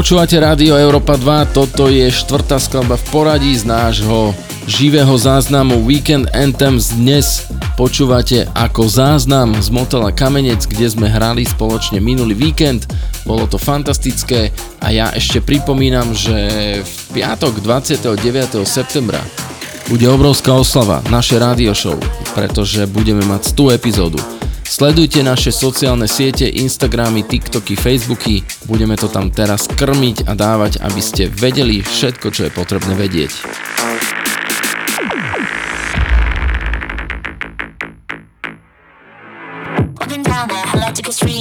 [SPEAKER 2] Počúvate Rádio Európa 2, toto je štvrtá skladba v poradí z nášho živého záznamu Weekend Anthems. Dnes počúvate ako záznam z motela Kamenec, kde sme hrali spoločne minulý víkend. Bolo to fantastické a ja ešte pripomínam, že v piatok 29. septembra bude obrovská oslava naše rádio show, pretože budeme mať 100 epizódu. Sledujte naše sociálne siete, Instagramy, TikToky, Facebooky. Budeme to tam teraz krmiť a dávať, aby ste vedeli všetko, čo je potrebné vedieť. Everybody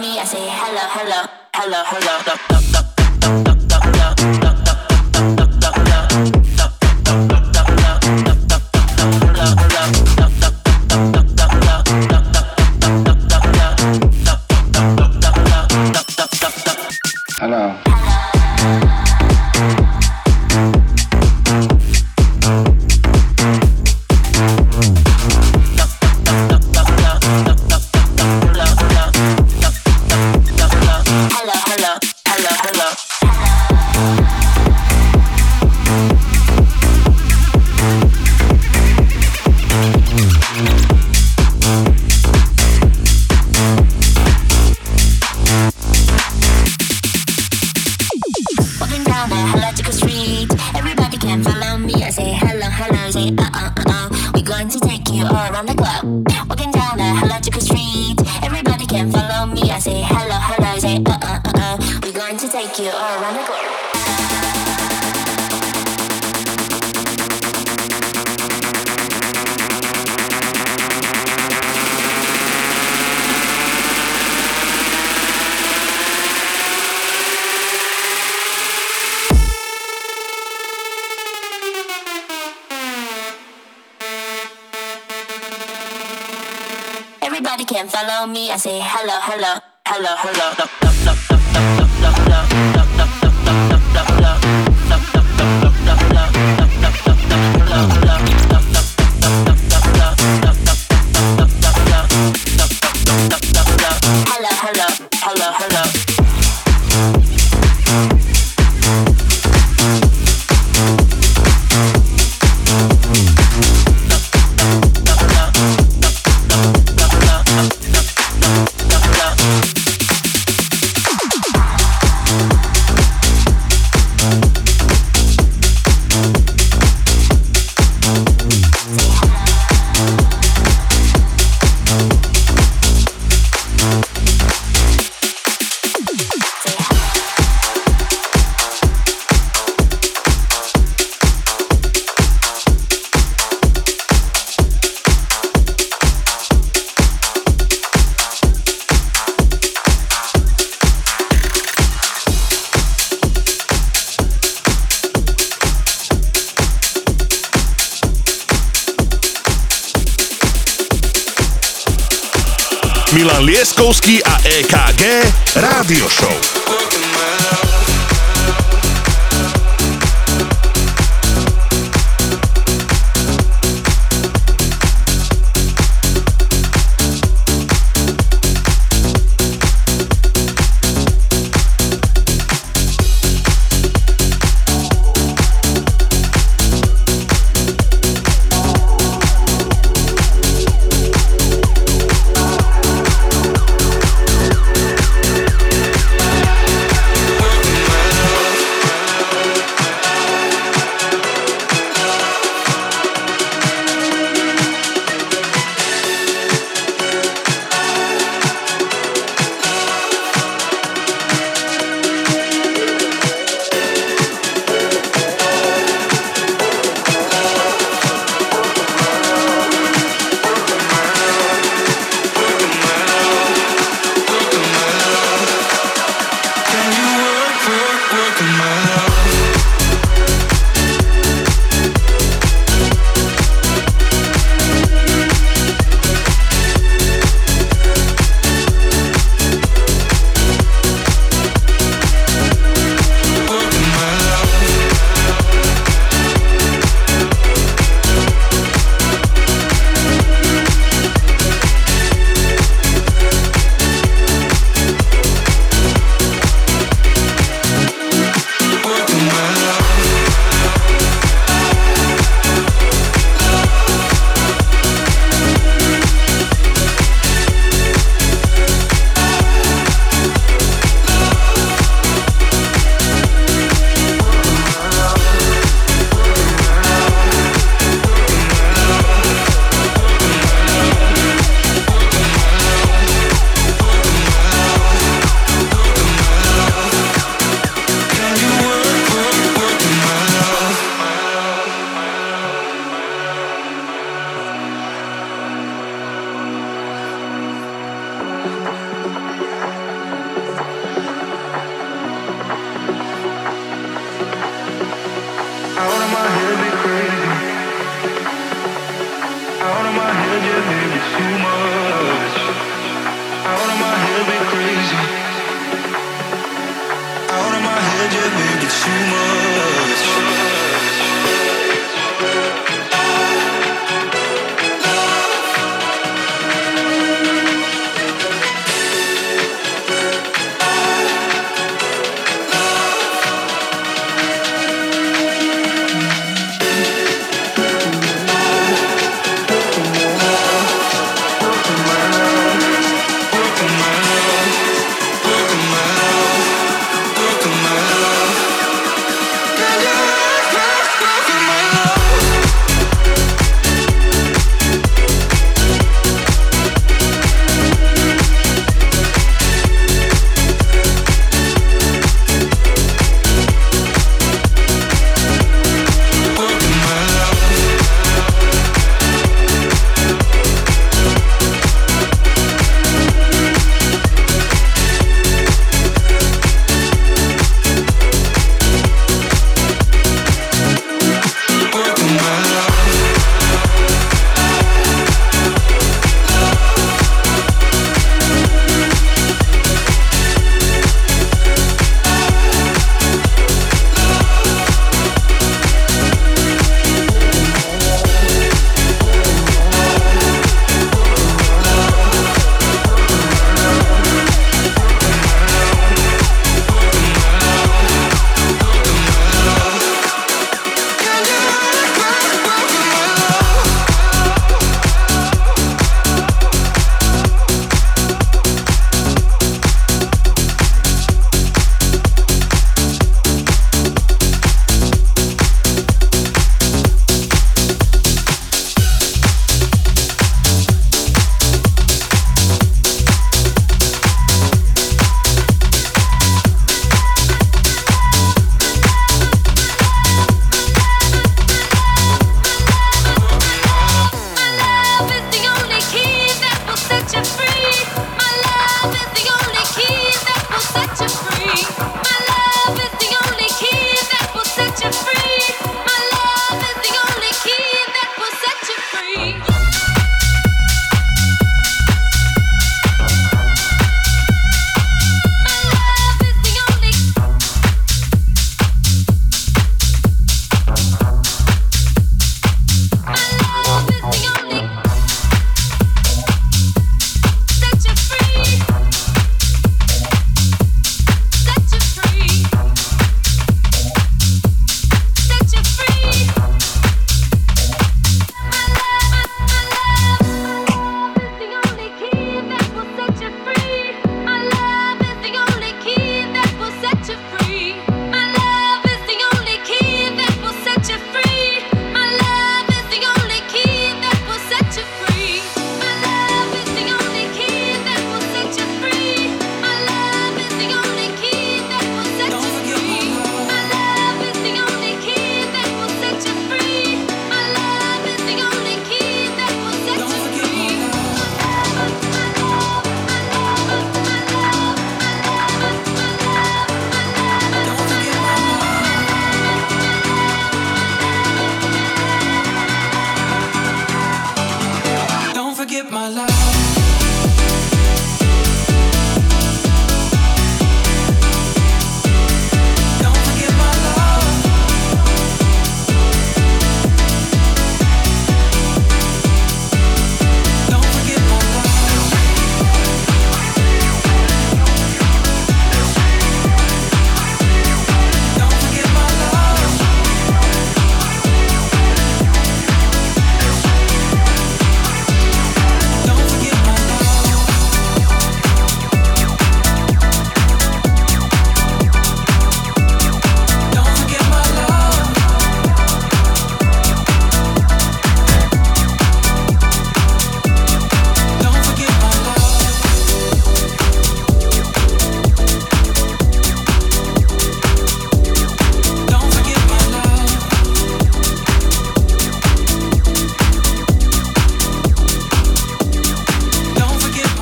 [SPEAKER 2] me. I say hello, hello, hello, hello.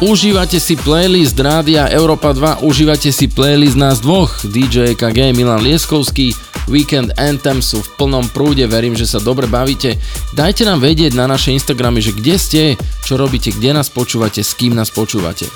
[SPEAKER 1] Užívate si playlist Rádia Európa 2, užívate si playlist nás dvoch, DJ KG Milan Lieskovský, Weekend Anthem sú v plnom prúde, verím, že sa dobre bavíte. Dajte nám vedieť na naše Instagramy, že kde ste, čo robíte, kde nás počúvate, s kým nás počúvate.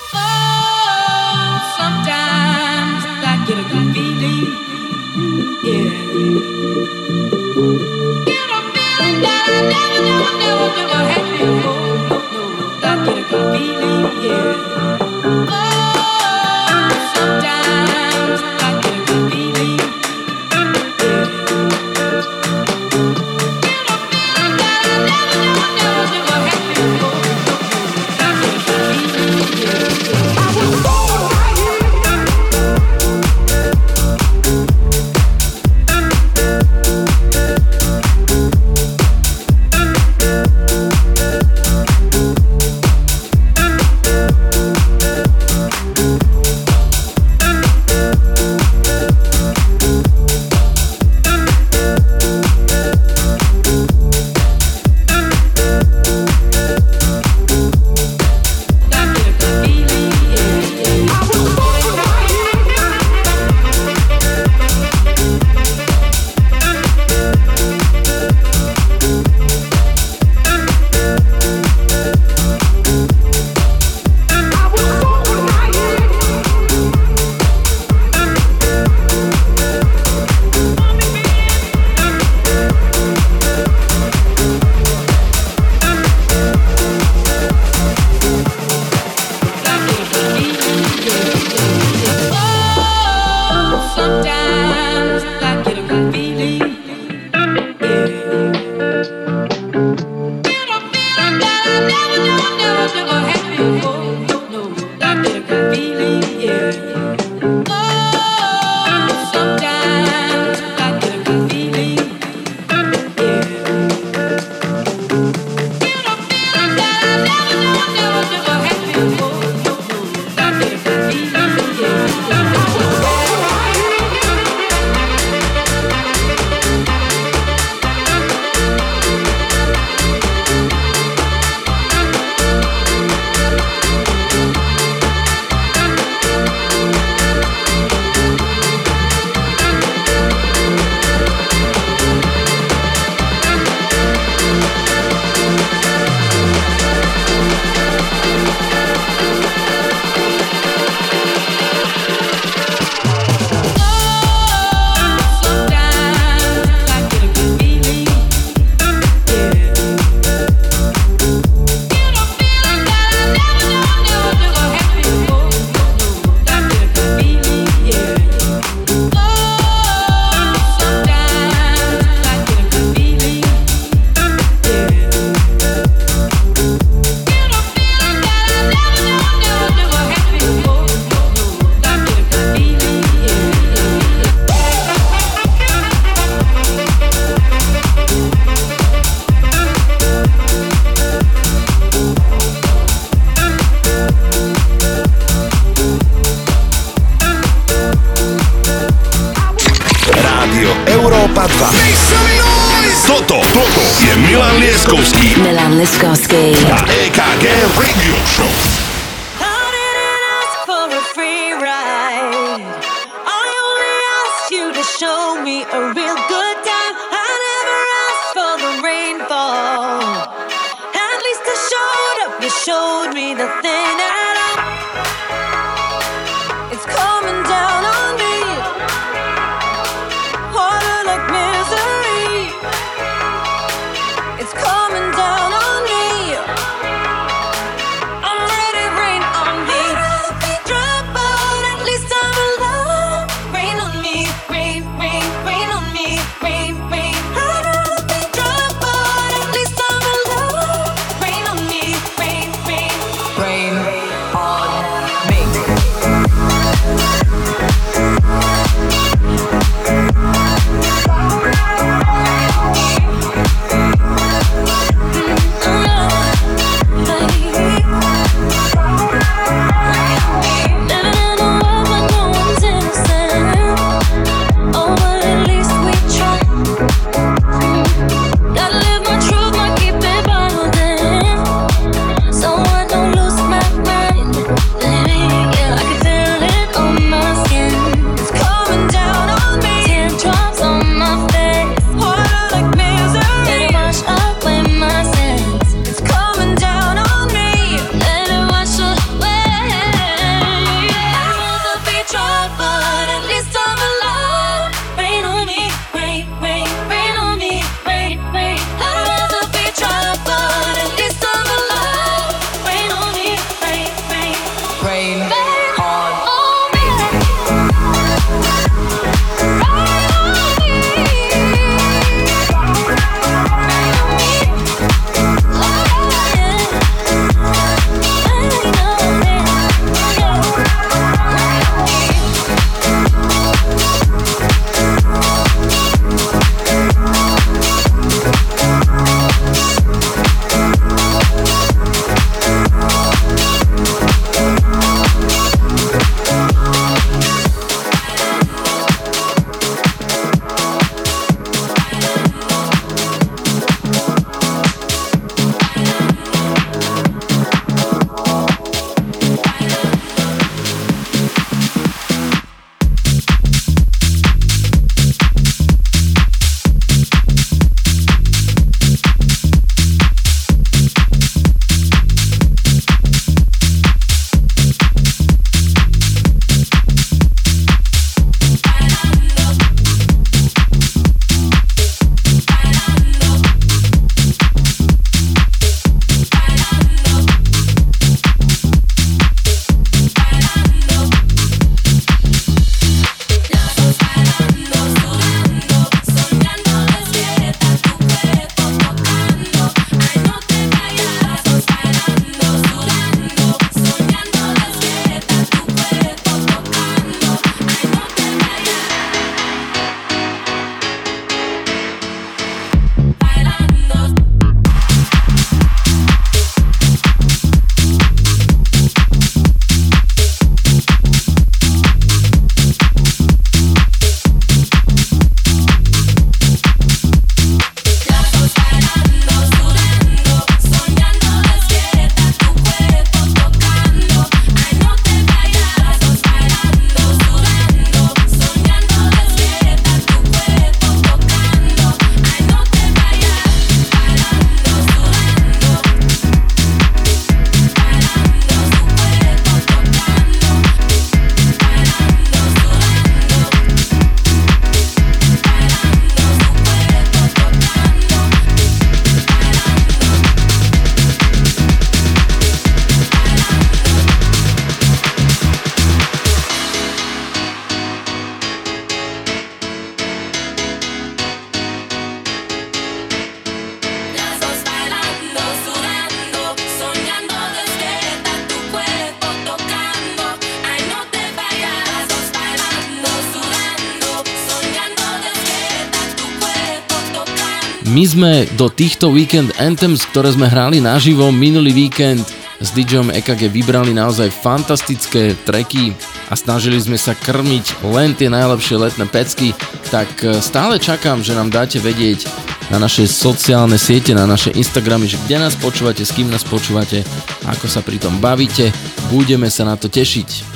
[SPEAKER 2] sme do týchto Weekend Anthems, ktoré sme hrali naživo minulý víkend s DJom EKG vybrali naozaj fantastické treky a snažili sme sa krmiť len tie najlepšie letné pecky, tak e, stále čakám, že nám dáte vedieť na naše sociálne siete, na naše Instagramy, že kde nás počúvate, s kým nás počúvate, ako sa pri tom bavíte. Budeme sa na to tešiť.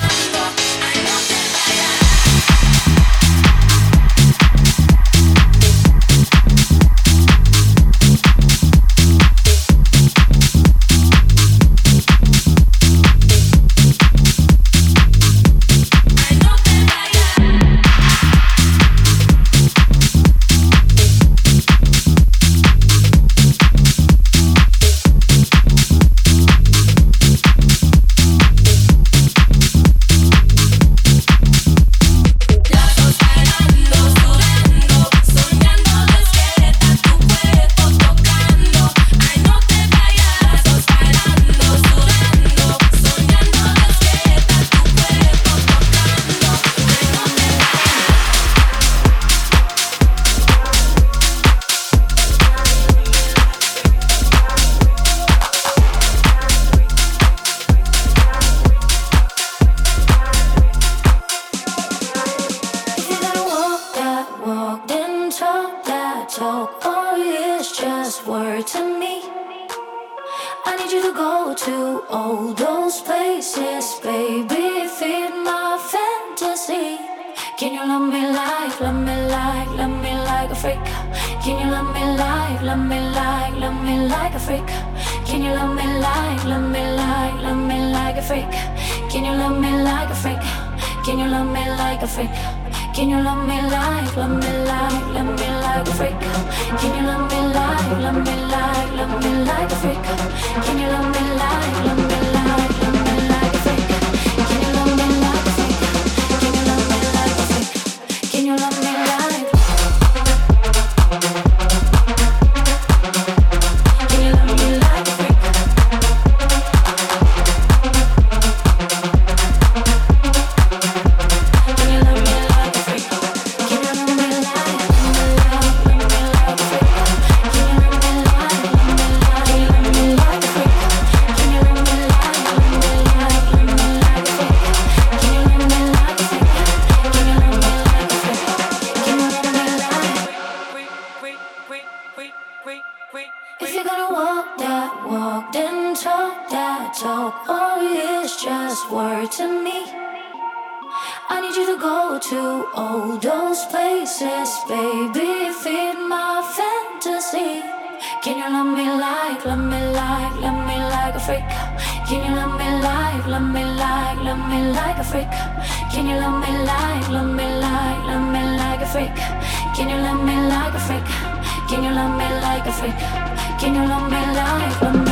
[SPEAKER 9] pieces, baby. Feed my fantasy. Can you love me like, love me like, love me like a freak? Can you love me like, love me like, love me like a freak? Can you love me like, love me like, love me like a freak? Can you love me like a freak? Can you love me like a freak? Can you love me like, love me?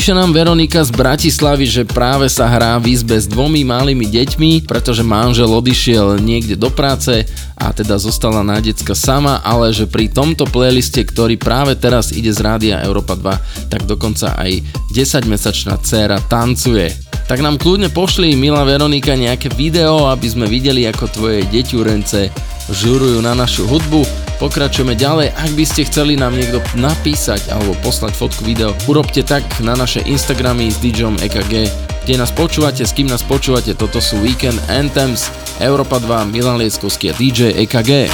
[SPEAKER 2] Píše nám Veronika z Bratislavy, že práve sa hrá v izbe s dvomi malými deťmi, pretože manžel odišiel niekde do práce a teda zostala na decka sama, ale že pri tomto playliste, ktorý práve teraz ide z rádia Európa 2, tak dokonca aj 10-mesačná dcéra tancuje. Tak nám kľudne pošli, milá Veronika, nejaké video, aby sme videli, ako tvoje deťurence žurujú na našu hudbu. Pokračujeme ďalej. Ak by ste chceli nám niekto napísať alebo poslať fotku video, urobte tak na naše Instagramy s DJom EKG, kde nás počúvate, s kým nás počúvate. Toto sú Weekend Anthems, Europa 2, Milan Lieskovský a DJ EKG.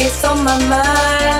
[SPEAKER 4] It's on my mind.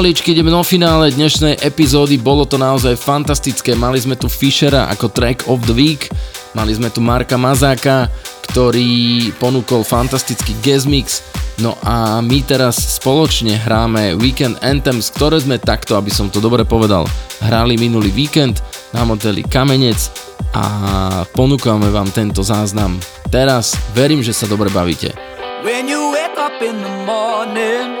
[SPEAKER 10] Pomaličky ideme do finále dnešnej epizódy, bolo to naozaj fantastické, mali sme tu Fishera ako track of the week, mali sme tu Marka Mazáka, ktorý ponúkol fantastický guest mix, no a my teraz spoločne hráme Weekend Anthems, ktoré sme takto, aby som to dobre povedal, hrali minulý víkend na modeli Kamenec a ponúkame vám tento záznam. Teraz verím, že sa dobre bavíte. When you wake up in the morning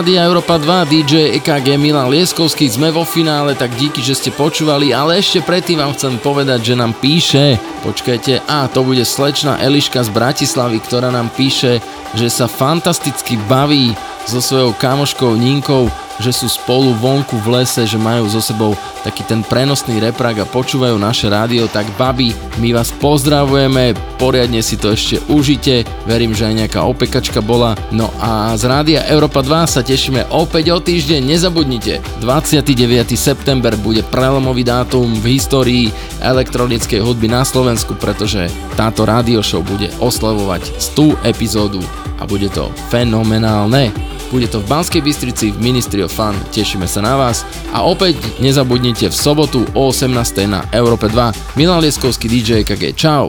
[SPEAKER 2] Rádia Európa 2 DJ EKG Milan Lieskovský. Sme vo finále, tak díky, že ste počúvali, ale ešte predtým vám chcem povedať, že nám píše, počkajte, a to bude slečna Eliška z Bratislavy, ktorá nám píše, že sa fantasticky baví so svojou kamoškou Ninkou že sú spolu vonku v lese, že majú so sebou taký ten prenosný reprak a počúvajú naše rádio, tak babi, my vás pozdravujeme, poriadne si to ešte užite, verím, že aj nejaká opekačka bola. No a z rádia Európa 2 sa tešíme opäť o týždeň, nezabudnite, 29. september bude prelomový dátum v histórii elektronickej hudby na Slovensku, pretože táto rádio show bude oslavovať 100 epizódu a bude to fenomenálne. Bude to v Banskej Bystrici v Ministry of Fun. Tešíme sa na vás. A opäť nezabudnite v sobotu o 18. na Európe 2. Milan Lieskovský DJ KG. Čau.